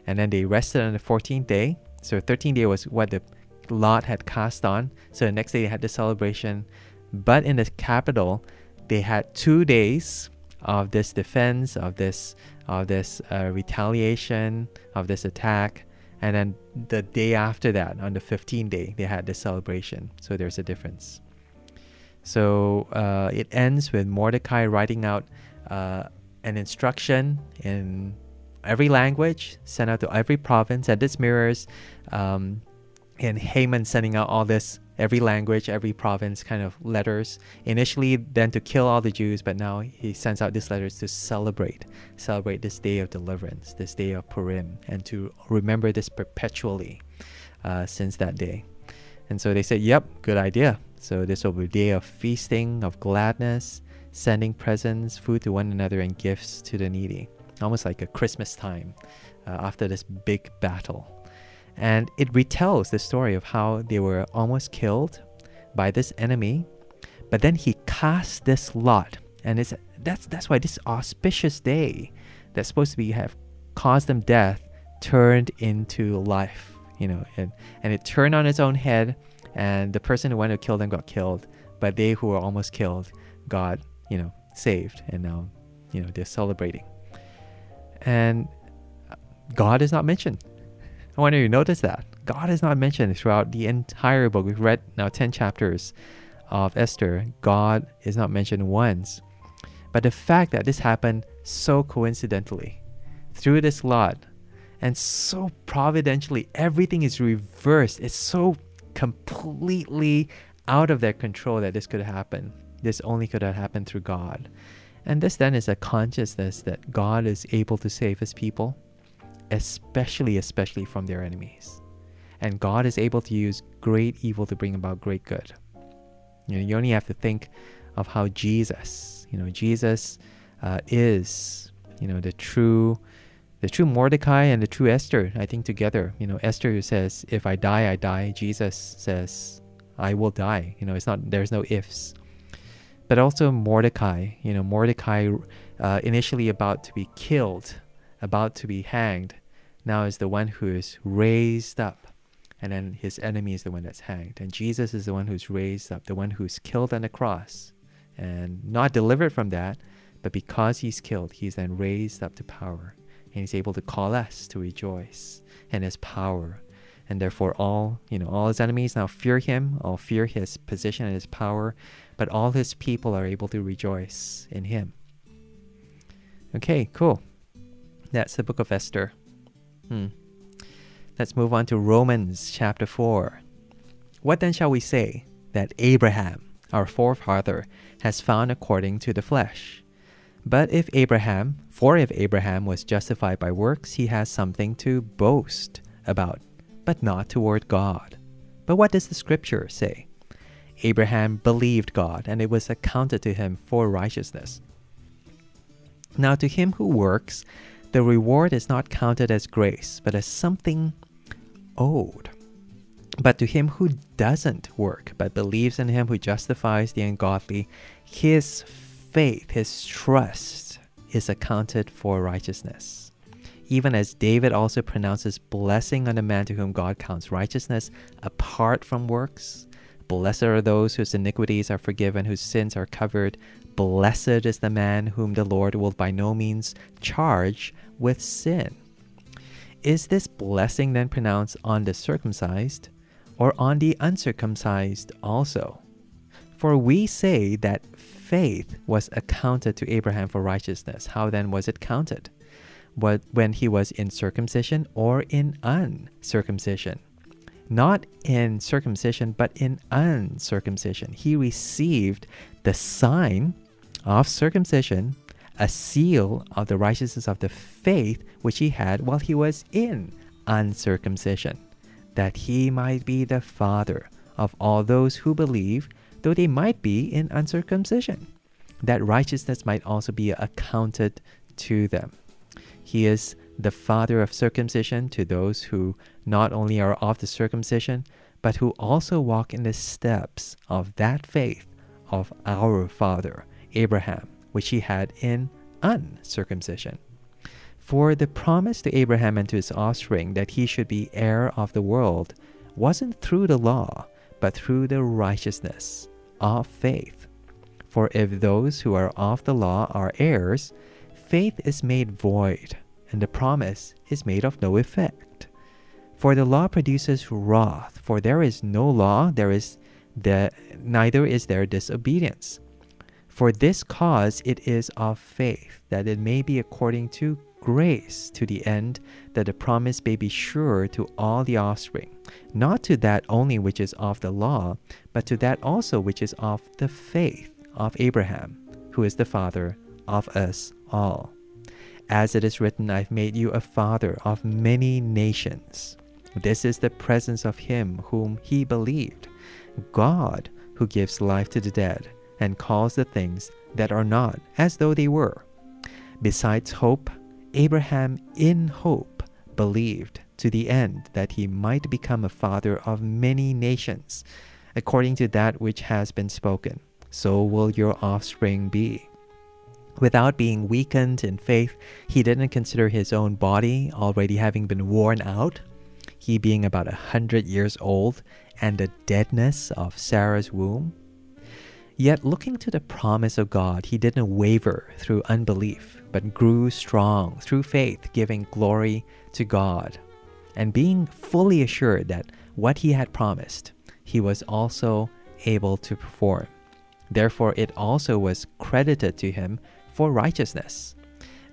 and then they rested on the 14th day. So 13th day was what the lot had cast on. So the next day they had the celebration, but in the capital, they had two days of this defense, of this of this uh, retaliation, of this attack, and then the day after that, on the 15th day, they had the celebration. So there's a difference. So uh, it ends with Mordecai writing out uh, an instruction in every language, sent out to every province, and this mirrors um, in Haman sending out all this every language, every province kind of letters. Initially, then to kill all the Jews, but now he sends out these letters to celebrate, celebrate this day of deliverance, this day of Purim, and to remember this perpetually uh, since that day. And so they said, "Yep, good idea. So this will be a day of feasting, of gladness, sending presents, food to one another, and gifts to the needy. Almost like a Christmas time uh, after this big battle. And it retells the story of how they were almost killed by this enemy, but then he cast this lot, and it's that's that's why this auspicious day that's supposed to be have caused them death turned into life, you know, and and it turned on its own head and the person who went to kill them got killed, but they who were almost killed got, you know, saved, and now, you know, they're celebrating. And God is not mentioned. I wonder if you notice that. God is not mentioned throughout the entire book. We've read now 10 chapters of Esther. God is not mentioned once. But the fact that this happened so coincidentally through this lot and so providentially, everything is reversed. It's so completely out of their control that this could happen. This only could have happened through God. And this then is a consciousness that God is able to save his people, especially, especially from their enemies. And God is able to use great evil to bring about great good. You know, you only have to think of how Jesus, you know, Jesus uh, is, you know, the true the true Mordecai and the true Esther, I think together, you know, Esther who says, if I die, I die. Jesus says, I will die. You know, it's not, there's no ifs. But also Mordecai, you know, Mordecai uh, initially about to be killed, about to be hanged, now is the one who is raised up. And then his enemy is the one that's hanged. And Jesus is the one who's raised up, the one who's killed on the cross and not delivered from that, but because he's killed, he's then raised up to power and he's able to call us to rejoice in his power. And therefore all, you know, all his enemies now fear him, all fear his position and his power, but all his people are able to rejoice in him. Okay, cool. That's the book of Esther. Hmm. Let's move on to Romans chapter 4. What then shall we say that Abraham, our forefather, has found according to the flesh? But if Abraham, for if Abraham was justified by works, he has something to boast about, but not toward God. But what does the scripture say? Abraham believed God, and it was accounted to him for righteousness. Now, to him who works, the reward is not counted as grace, but as something owed. But to him who doesn't work, but believes in him who justifies the ungodly, his faith, his trust, is accounted for righteousness. Even as David also pronounces blessing on the man to whom God counts righteousness apart from works. Blessed are those whose iniquities are forgiven, whose sins are covered. Blessed is the man whom the Lord will by no means charge with sin. Is this blessing then pronounced on the circumcised or on the uncircumcised also? For we say that faith was accounted to Abraham for righteousness. How then was it counted? What, when he was in circumcision or in uncircumcision? Not in circumcision, but in uncircumcision. He received the sign of circumcision a seal of the righteousness of the faith which he had while he was in uncircumcision, that he might be the father of all those who believe, though they might be in uncircumcision, that righteousness might also be accounted to them. He is the father of circumcision to those who not only are of the circumcision, but who also walk in the steps of that faith of our father, Abraham, which he had in uncircumcision. For the promise to Abraham and to his offspring that he should be heir of the world wasn't through the law, but through the righteousness of faith. For if those who are of the law are heirs, faith is made void, and the promise is made of no effect. For the law produces wrath, for there is no law, there is the neither is there disobedience. For this cause it is of faith, that it may be according to grace, to the end that the promise may be sure to all the offspring, not to that only which is of the law, but to that also which is of the faith of Abraham, who is the father of us all. As it is written, I've made you a father of many nations. This is the presence of him whom he believed, God who gives life to the dead and calls the things that are not as though they were. Besides hope, Abraham in hope believed to the end that he might become a father of many nations, according to that which has been spoken. So will your offspring be. Without being weakened in faith, he didn't consider his own body already having been worn out, he being about a hundred years old, and the deadness of Sarah's womb. Yet, looking to the promise of God, he didn't waver through unbelief, but grew strong through faith, giving glory to God, and being fully assured that what he had promised, he was also able to perform. Therefore, it also was credited to him for righteousness.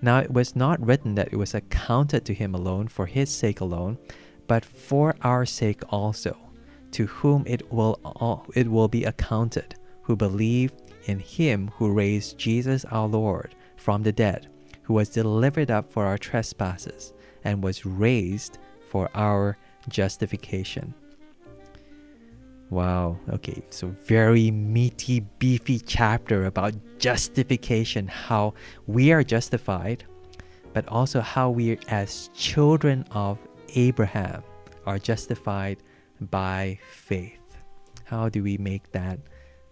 Now, it was not written that it was accounted to him alone for his sake alone, but for our sake also, to whom it will, all, it will be accounted who believe in him who raised Jesus our Lord from the dead, who was delivered up for our trespasses and was raised for our justification. Wow, okay, so very meaty, beefy chapter about justification, how we are justified, but also how we, as children of Abraham, are justified by faith. How do we make that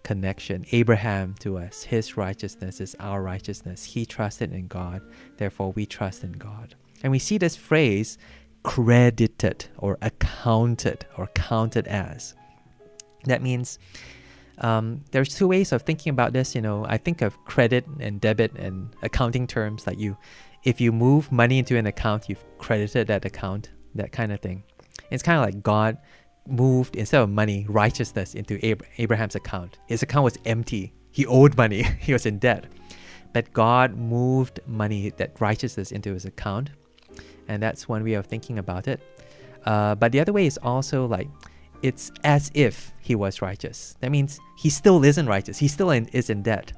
connection. Abraham to us, his righteousness is our righteousness. He trusted in God, therefore we trust in God. And we see this phrase credited or accounted or counted as. That means um, there's two ways of thinking about this. You know, I think of credit and debit and accounting terms like you, if you move money into an account, you've credited that account, that kind of thing. It's kind of like God moved instead of money righteousness into Ab- Abraham's account. His account was empty. He owed money. he was in debt. But God moved money, that righteousness, into his account. And that's one way of thinking about it. Uh, but the other way is also like it's as if he was righteous. That means he still isn't righteous. He still in, is in debt.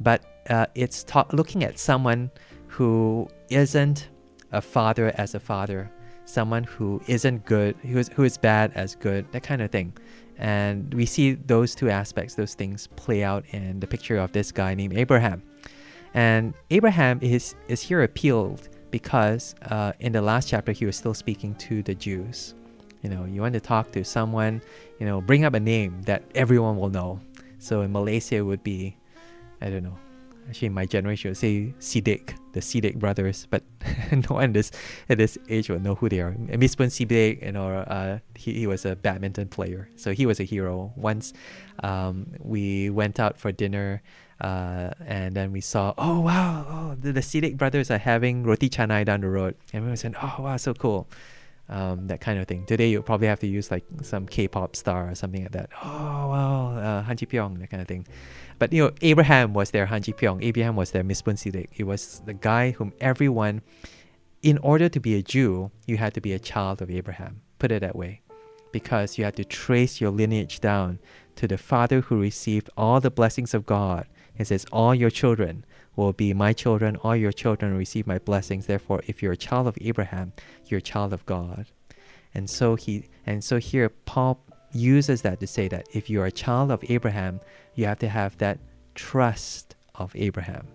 But uh, it's ta- looking at someone who isn't a father as a father, someone who isn't good, who is, who is bad as good, that kind of thing. And we see those two aspects, those things play out in the picture of this guy named Abraham. And Abraham is, is here appealed because uh, in the last chapter he was still speaking to the Jews. You know, you want to talk to someone, you know, bring up a name that everyone will know. So in Malaysia it would be, I don't know, actually in my generation would say Sidek the Sidek brothers, but no one this at this age will know who they are. Misbun Sidek, you know, uh, he, he was a badminton player, so he was a hero. Once um, we went out for dinner, uh, and then we saw, oh wow, oh the, Sidek brothers are having roti canai down the road, and we were saying, oh wow, so cool. Um, that kind of thing. Today you'll probably have to use like some K-pop star or something like that. Oh well, uh, Han Ji Pyong, that kind of thing. But you know, Abraham was their Han Ji Pyong. Abraham was their Misbun Sidek. He was the guy whom everyone, in order to be a Jew, you had to be a child of Abraham. Put it that way, because you had to trace your lineage down to the father who received all the blessings of God. It says, all your children will be my children, all your children receive my blessings. Therefore, if you're a child of Abraham, you're a child of God. And so he and so here Paul uses that to say that if you're a child of Abraham, you have to have that trust of Abraham.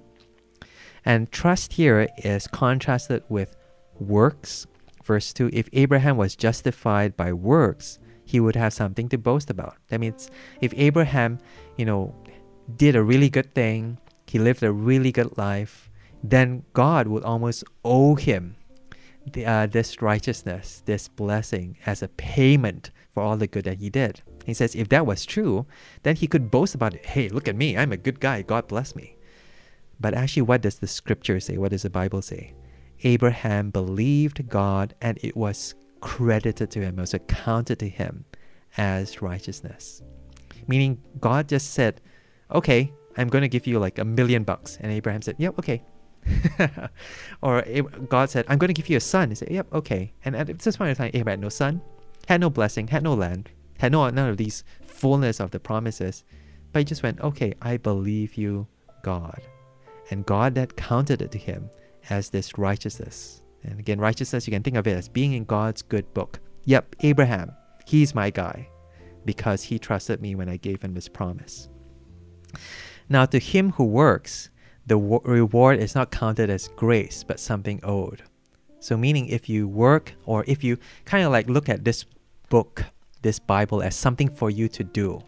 And trust here is contrasted with works. Verse 2 If Abraham was justified by works, he would have something to boast about. That means if Abraham, you know, did a really good thing, he lived a really good life, then God would almost owe him the, uh, this righteousness, this blessing as a payment for all the good that he did. He says if that was true, then he could boast about it. Hey, look at me. I'm a good guy. God bless me. But actually, what does the scripture say? What does the Bible say? Abraham believed God and it was credited to him, it was accounted to him as righteousness. Meaning, God just said, okay, I'm going to give you like a million bucks. And Abraham said, yep, okay. or God said, I'm going to give you a son. He said, yep, okay. And at this point in time, Abraham had no son, had no blessing, had no land, had no none of these fullness of the promises. But he just went, okay, I believe you, God. And God that counted it to him as this righteousness. And again, righteousness, you can think of it as being in God's good book. Yep, Abraham, he's my guy because he trusted me when I gave him this promise. Now, to him who works, the reward is not counted as grace, but something owed. So, meaning if you work or if you kind of like look at this book, this Bible, as something for you to do,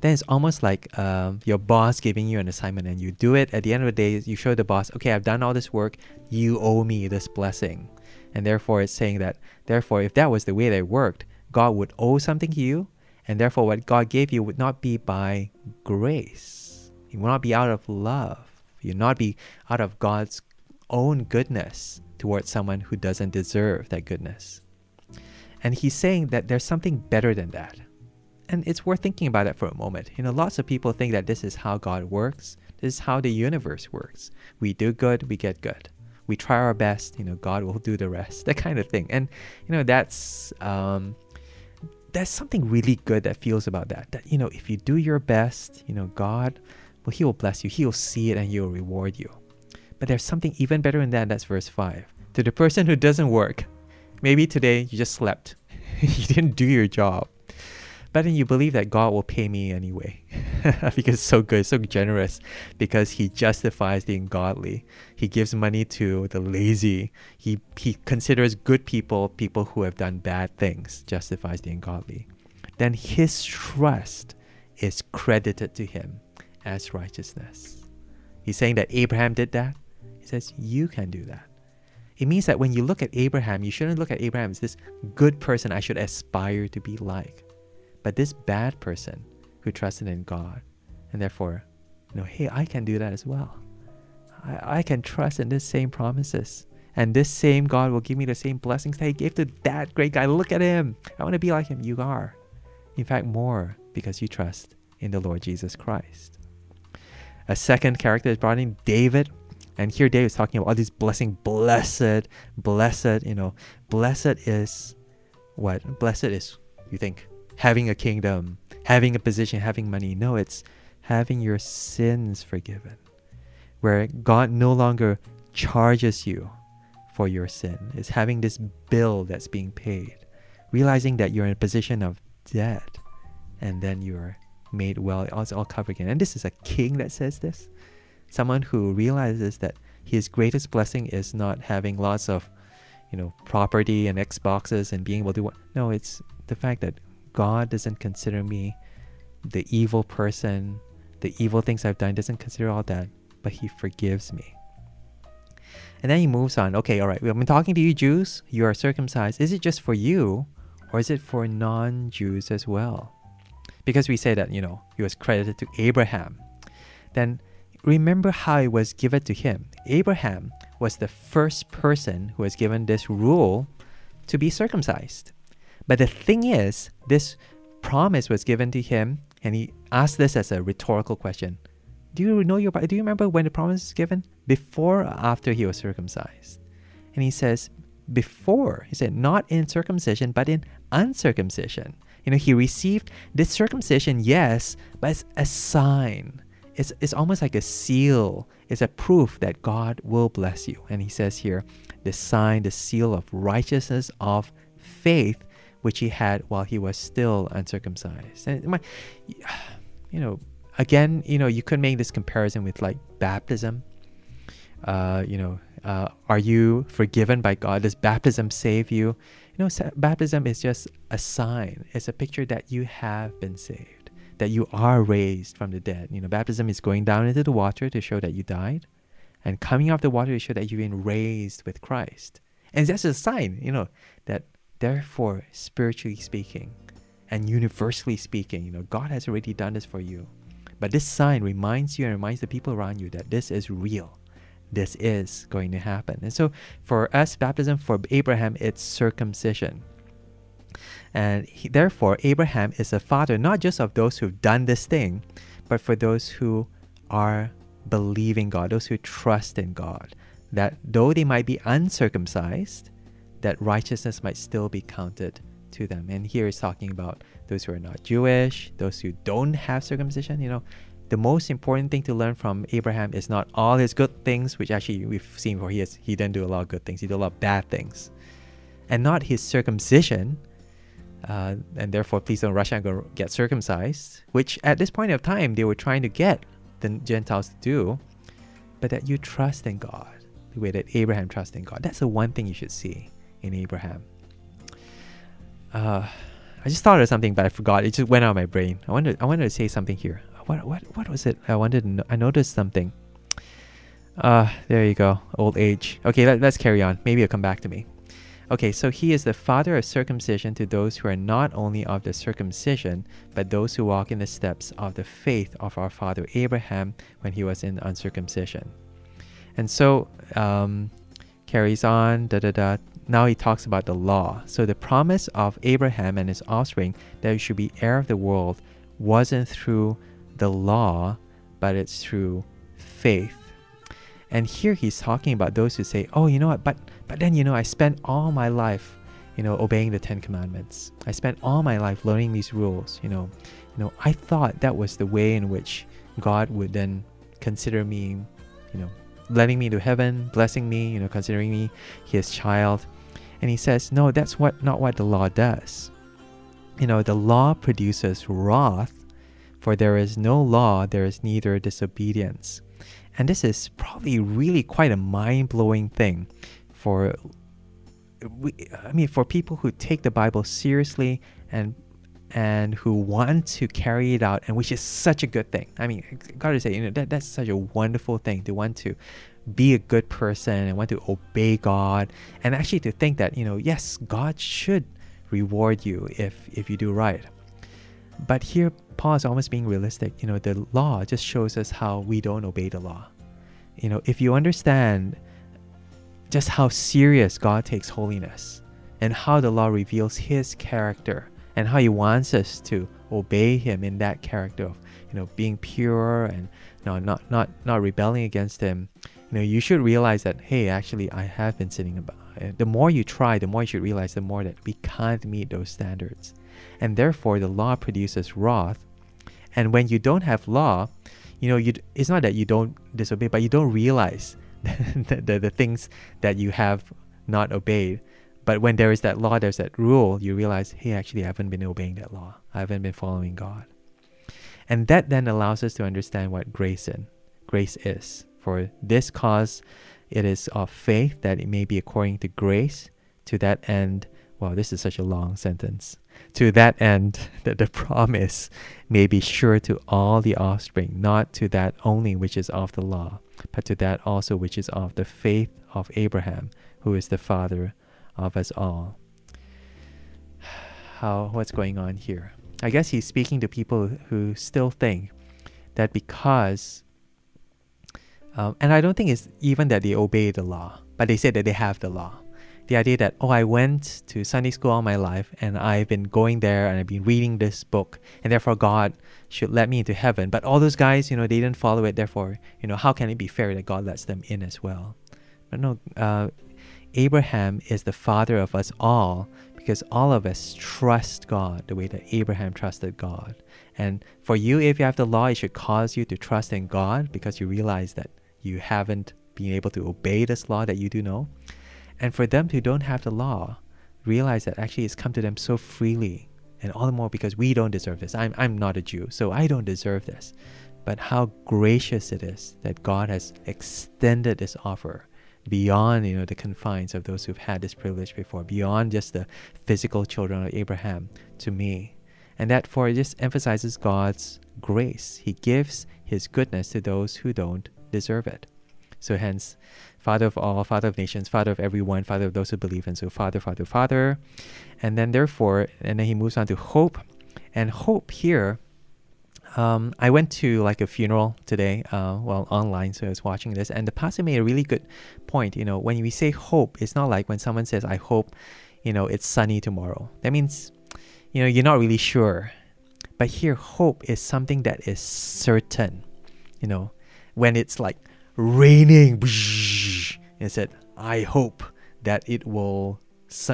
then it's almost like um, your boss giving you an assignment and you do it. At the end of the day, you show the boss, okay, I've done all this work, you owe me this blessing. And therefore, it's saying that, therefore, if that was the way it worked, God would owe something to you, and therefore, what God gave you would not be by grace. It will not be out of love. It would not be out of God's own goodness towards someone who doesn't deserve that goodness. And he's saying that there's something better than that. And it's worth thinking about it for a moment. You know, lots of people think that this is how God works. This is how the universe works. We do good, we get good. We try our best, you know, God will do the rest. That kind of thing. And you know, that's um, there's something really good that feels about that. That you know, if you do your best, you know, God, well, He will bless you. He will see it and He will reward you. But there's something even better than that. That's verse five. To the person who doesn't work, maybe today you just slept. you didn't do your job but then you believe that God will pay me anyway because it's so good, so generous, because He justifies the ungodly. He gives money to the lazy. He, he considers good people people who have done bad things, justifies the ungodly. Then His trust is credited to Him as righteousness. He's saying that Abraham did that. He says, You can do that. It means that when you look at Abraham, you shouldn't look at Abraham as this good person I should aspire to be like but this bad person who trusted in God and therefore, you know, hey, I can do that as well. I, I can trust in this same promises. And this same God will give me the same blessings that He gave to that great guy. Look at him. I want to be like him. You are. In fact, more because you trust in the Lord Jesus Christ. A second character is brought in, David. And here David is talking about all these blessing. Blessed, blessed, you know, blessed is what? Blessed is, you think, having a kingdom, having a position, having money. No, it's having your sins forgiven, where God no longer charges you for your sin. It's having this bill that's being paid, realizing that you're in a position of debt, and then you're made well. It's all covered again. And this is a king that says this. Someone who realizes that his greatest blessing is not having lots of, you know, property and Xboxes and being able to. No, it's the fact that God doesn't consider me the evil person, the evil things I've done, doesn't consider all that, but He forgives me. And then he moves on. Okay, all right. We've been talking to you Jews. You are circumcised. Is it just for you, or is it for non-Jews as well? Because we say that you know he was credited to Abraham. Then remember how it was given to him. Abraham was the first person who was given this rule to be circumcised. But the thing is, this promise was given to him, and he asked this as a rhetorical question. Do you know your do you remember when the promise was given? Before or after he was circumcised? And he says, before. He said, not in circumcision, but in uncircumcision. You know, he received this circumcision, yes, but it's a sign. it's, it's almost like a seal. It's a proof that God will bless you. And he says here, the sign, the seal of righteousness of faith, which he had while he was still uncircumcised. And my, you know, again, you know, you could make this comparison with like baptism. Uh, you know, uh, are you forgiven by God? Does baptism save you? Know, baptism is just a sign. It's a picture that you have been saved, that you are raised from the dead. You know, baptism is going down into the water to show that you died, and coming out the water to show that you've been raised with Christ. And that's a sign, you know, that therefore, spiritually speaking, and universally speaking, you know, God has already done this for you. But this sign reminds you and reminds the people around you that this is real. This is going to happen. And so for us, baptism, for Abraham, it's circumcision. And he, therefore, Abraham is a father not just of those who've done this thing, but for those who are believing God, those who trust in God. That though they might be uncircumcised, that righteousness might still be counted to them. And here he's talking about those who are not Jewish, those who don't have circumcision. You know, the most important thing to learn from Abraham is not all his good things, which actually we've seen before. He has, he didn't do a lot of good things. He did a lot of bad things, and not his circumcision. Uh, and therefore, please don't rush and go get circumcised, which at this point of time they were trying to get the Gentiles to do, but that you trust in God the way that Abraham trusted in God. That's the one thing you should see in Abraham. Uh, I just thought of something, but I forgot. It just went out of my brain. I wanted I wanted to say something here. What what what was it? I wanted know, I noticed something. Uh, there you go. Old age. Okay, let, let's carry on. Maybe it'll come back to me. Okay, so he is the father of circumcision to those who are not only of the circumcision, but those who walk in the steps of the faith of our father Abraham when he was in uncircumcision. And so, um, carries on, da da da now he talks about the law. So the promise of Abraham and his offspring that he should be heir of the world wasn't through the law, but it's through faith. And here he's talking about those who say, "Oh, you know what? But but then you know, I spent all my life, you know, obeying the Ten Commandments. I spent all my life learning these rules. You know, you know, I thought that was the way in which God would then consider me, you know, letting me to heaven, blessing me, you know, considering me his child." And he says, no, that's what not what the law does. You know, the law produces wrath, for there is no law, there is neither disobedience. And this is probably really quite a mind-blowing thing for I mean for people who take the Bible seriously and and who want to carry it out and which is such a good thing. I mean, gotta say, you know, that that's such a wonderful thing to want to be a good person and want to obey God and actually to think that, you know, yes, God should reward you if if you do right. But here Paul is almost being realistic. You know, the law just shows us how we don't obey the law. You know, if you understand just how serious God takes holiness and how the law reveals his character and how he wants us to obey him in that character of, you know, being pure and you know, not not not rebelling against him you know you should realize that hey actually i have been sinning about the more you try the more you should realize the more that we can't meet those standards and therefore the law produces wrath and when you don't have law you know you it's not that you don't disobey but you don't realize the, the, the things that you have not obeyed but when there is that law there's that rule you realize hey actually i haven't been obeying that law i haven't been following god and that then allows us to understand what grace in grace is for this cause, it is of faith that it may be according to grace. To that end, well, this is such a long sentence. To that end, that the promise may be sure to all the offspring, not to that only which is of the law, but to that also which is of the faith of Abraham, who is the father of us all. How what's going on here? I guess he's speaking to people who still think that because um, and I don't think it's even that they obey the law, but they say that they have the law. The idea that, oh, I went to Sunday school all my life and I've been going there and I've been reading this book and therefore God should let me into heaven. But all those guys, you know, they didn't follow it. Therefore, you know, how can it be fair that God lets them in as well? But no, uh, Abraham is the father of us all because all of us trust God the way that Abraham trusted God. And for you, if you have the law, it should cause you to trust in God because you realize that you haven't been able to obey this law that you do know. And for them who don't have the law, realize that actually it's come to them so freely. And all the more because we don't deserve this. I'm, I'm not a Jew, so I don't deserve this. But how gracious it is that God has extended this offer beyond you know the confines of those who've had this privilege before, beyond just the physical children of Abraham to me. And that for it just emphasizes God's grace. He gives his goodness to those who don't deserve it. So hence, Father of all, Father of nations, Father of everyone, Father of those who believe. And so Father, Father, Father. And then therefore, and then he moves on to hope. And hope here um, I went to like a funeral today, uh, well, online, so I was watching this, and the pastor made a really good point. You know, when we say hope, it's not like when someone says, I hope, you know, it's sunny tomorrow. That means, you know, you're not really sure. But here, hope is something that is certain. You know, when it's like raining, And said, I hope that it will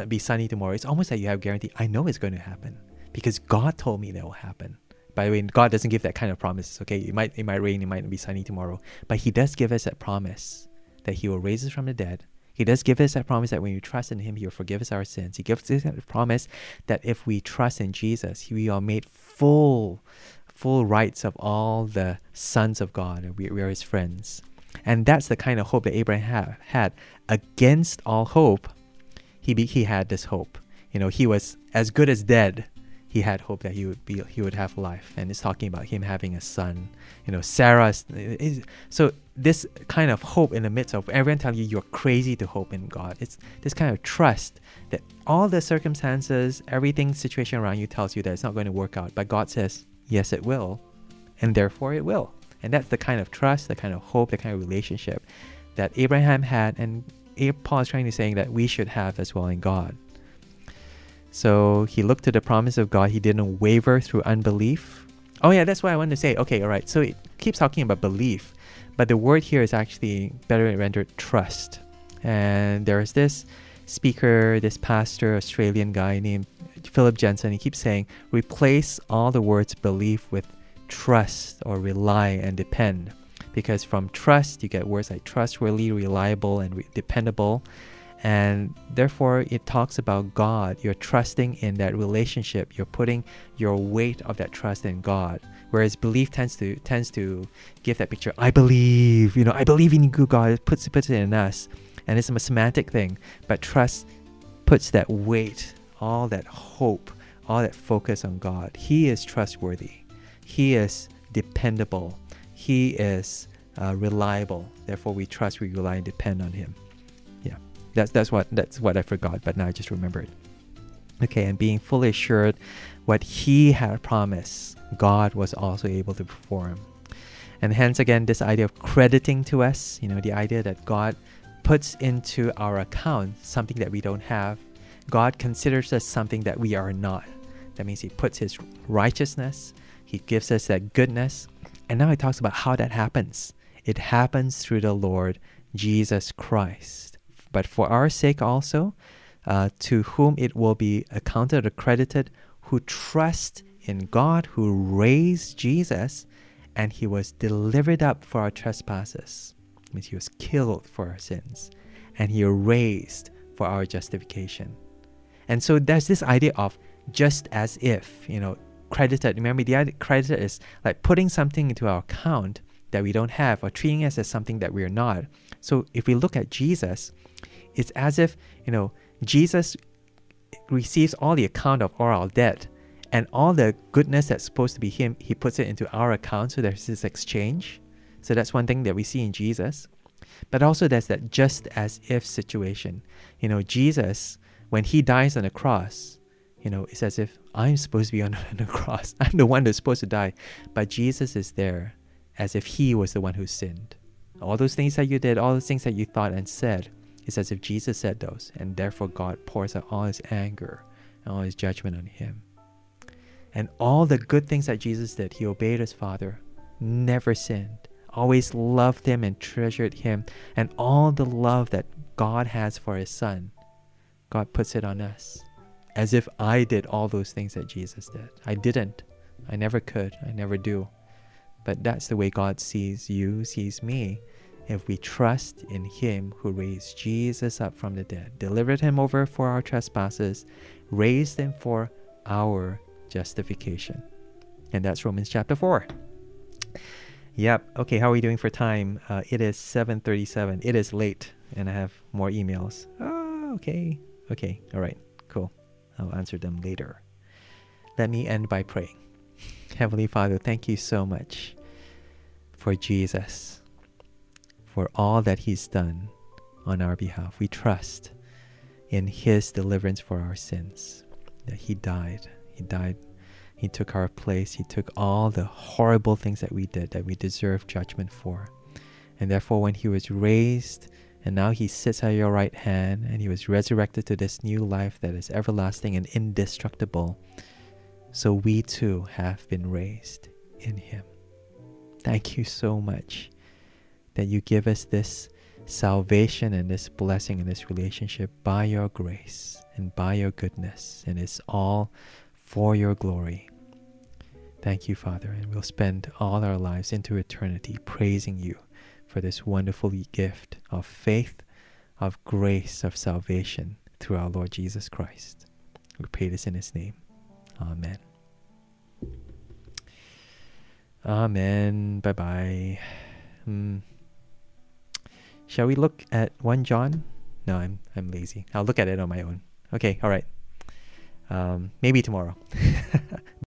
be sunny tomorrow. It's almost like you have guarantee, I know it's going to happen because God told me that will happen. By the way, God doesn't give that kind of promise. Okay, it might it might rain, it might not be sunny tomorrow, but He does give us that promise that He will raise us from the dead. He does give us that promise that when we trust in Him, He will forgive us our sins. He gives us that promise that if we trust in Jesus, we are made full, full rights of all the sons of God, we, we are His friends. And that's the kind of hope that Abraham had. Against all hope, he be, he had this hope. You know, he was as good as dead. He had hope that he would be he would have life. And it's talking about him having a son. You know sarah so this kind of hope in the midst of everyone telling you you're crazy to hope in god. It's this kind of trust that all the circumstances everything situation around you tells you that it's not going to work out. But god says yes it will. And therefore it will and that's the kind of trust the kind of hope the kind of relationship that abraham had and paul is trying to saying that we should have as well in god so he looked to the promise of God. He didn't waver through unbelief. Oh, yeah, that's what I wanted to say. Okay, all right. So it keeps talking about belief, but the word here is actually better rendered trust. And there's this speaker, this pastor, Australian guy named Phillip Jensen. He keeps saying, replace all the words belief with trust or rely and depend. Because from trust, you get words like trustworthy, reliable, and re- dependable. And therefore, it talks about God. You're trusting in that relationship. You're putting your weight of that trust in God. Whereas belief tends to tends to give that picture. I believe, you know, I believe in good God. It puts puts it in us, and it's a semantic thing. But trust puts that weight, all that hope, all that focus on God. He is trustworthy. He is dependable. He is uh, reliable. Therefore, we trust, we rely, and depend on Him. Yeah, that's that's what that's what I forgot, but now I just remembered. Okay, and being fully assured what he had promised, God was also able to perform. And hence again this idea of crediting to us, you know, the idea that God puts into our account something that we don't have. God considers us something that we are not. That means he puts his righteousness, he gives us that goodness. And now he talks about how that happens. It happens through the Lord Jesus Christ but for our sake also, uh, to whom it will be accounted or credited who trust in God who raised Jesus and he was delivered up for our trespasses. It means he was killed for our sins and he raised for our justification. And so there's this idea of just as if, you know, credited. Remember, the idea credited is like putting something into our account that we don't have or treating us as something that we're not. So if we look at Jesus, it's as if, you know, Jesus receives all the account of all our debt and all the goodness that's supposed to be him, he puts it into our account. So there's this exchange. So that's one thing that we see in Jesus. But also there's that just as if situation. You know, Jesus, when he dies on the cross, you know, it's as if I'm supposed to be on, the cross. I'm the one that's supposed to die. But Jesus is there as if he was the one who sinned. All those things that you did, all those things that you thought and said, it's as if Jesus said those, and therefore God pours out all his anger and all his judgment on him. And all the good things that Jesus did, he obeyed his Father, never sinned, always loved him and treasured him, and all the love that God has for his Son, God puts it on us. As if I did all those things that Jesus did. I didn't. I never could. I never do. But that's the way God sees you, sees me. If we trust in Him who raised Jesus up from the dead, delivered Him over for our trespasses, raised Him for our justification. And that's Romans chapter 4. Yep. Okay, how are we doing for time? Uh, it is 7:37. It is late and I have more emails. Oh, okay. Okay. All right. I'll answer them later. Let me end by praying. Heavenly Father, thank you so much for Jesus, for all that He's done on our behalf. We trust in His deliverance for our sins, that He died. He died. He took our place. He took all the horrible things that we did that we deserve judgment for. And therefore, when He was raised, and now he sits at your right hand, and he was resurrected to this new life that is everlasting and indestructible. So we too have been raised in him. Thank you so much that you give us this salvation and this blessing and this relationship by your grace and by your goodness, and it's all for your glory. Thank you, Father, and we'll spend all our lives into eternity praising you for this wonderful gift of faith, of grace, of salvation through our Lord Jesus Christ. We pray this in His name. Amen. Amen. Bye bye. Hmm. Shall we look at 1 John? No, I'm, I'm lazy. I'll look at it on my own. Okay, all right. Um, maybe tomorrow.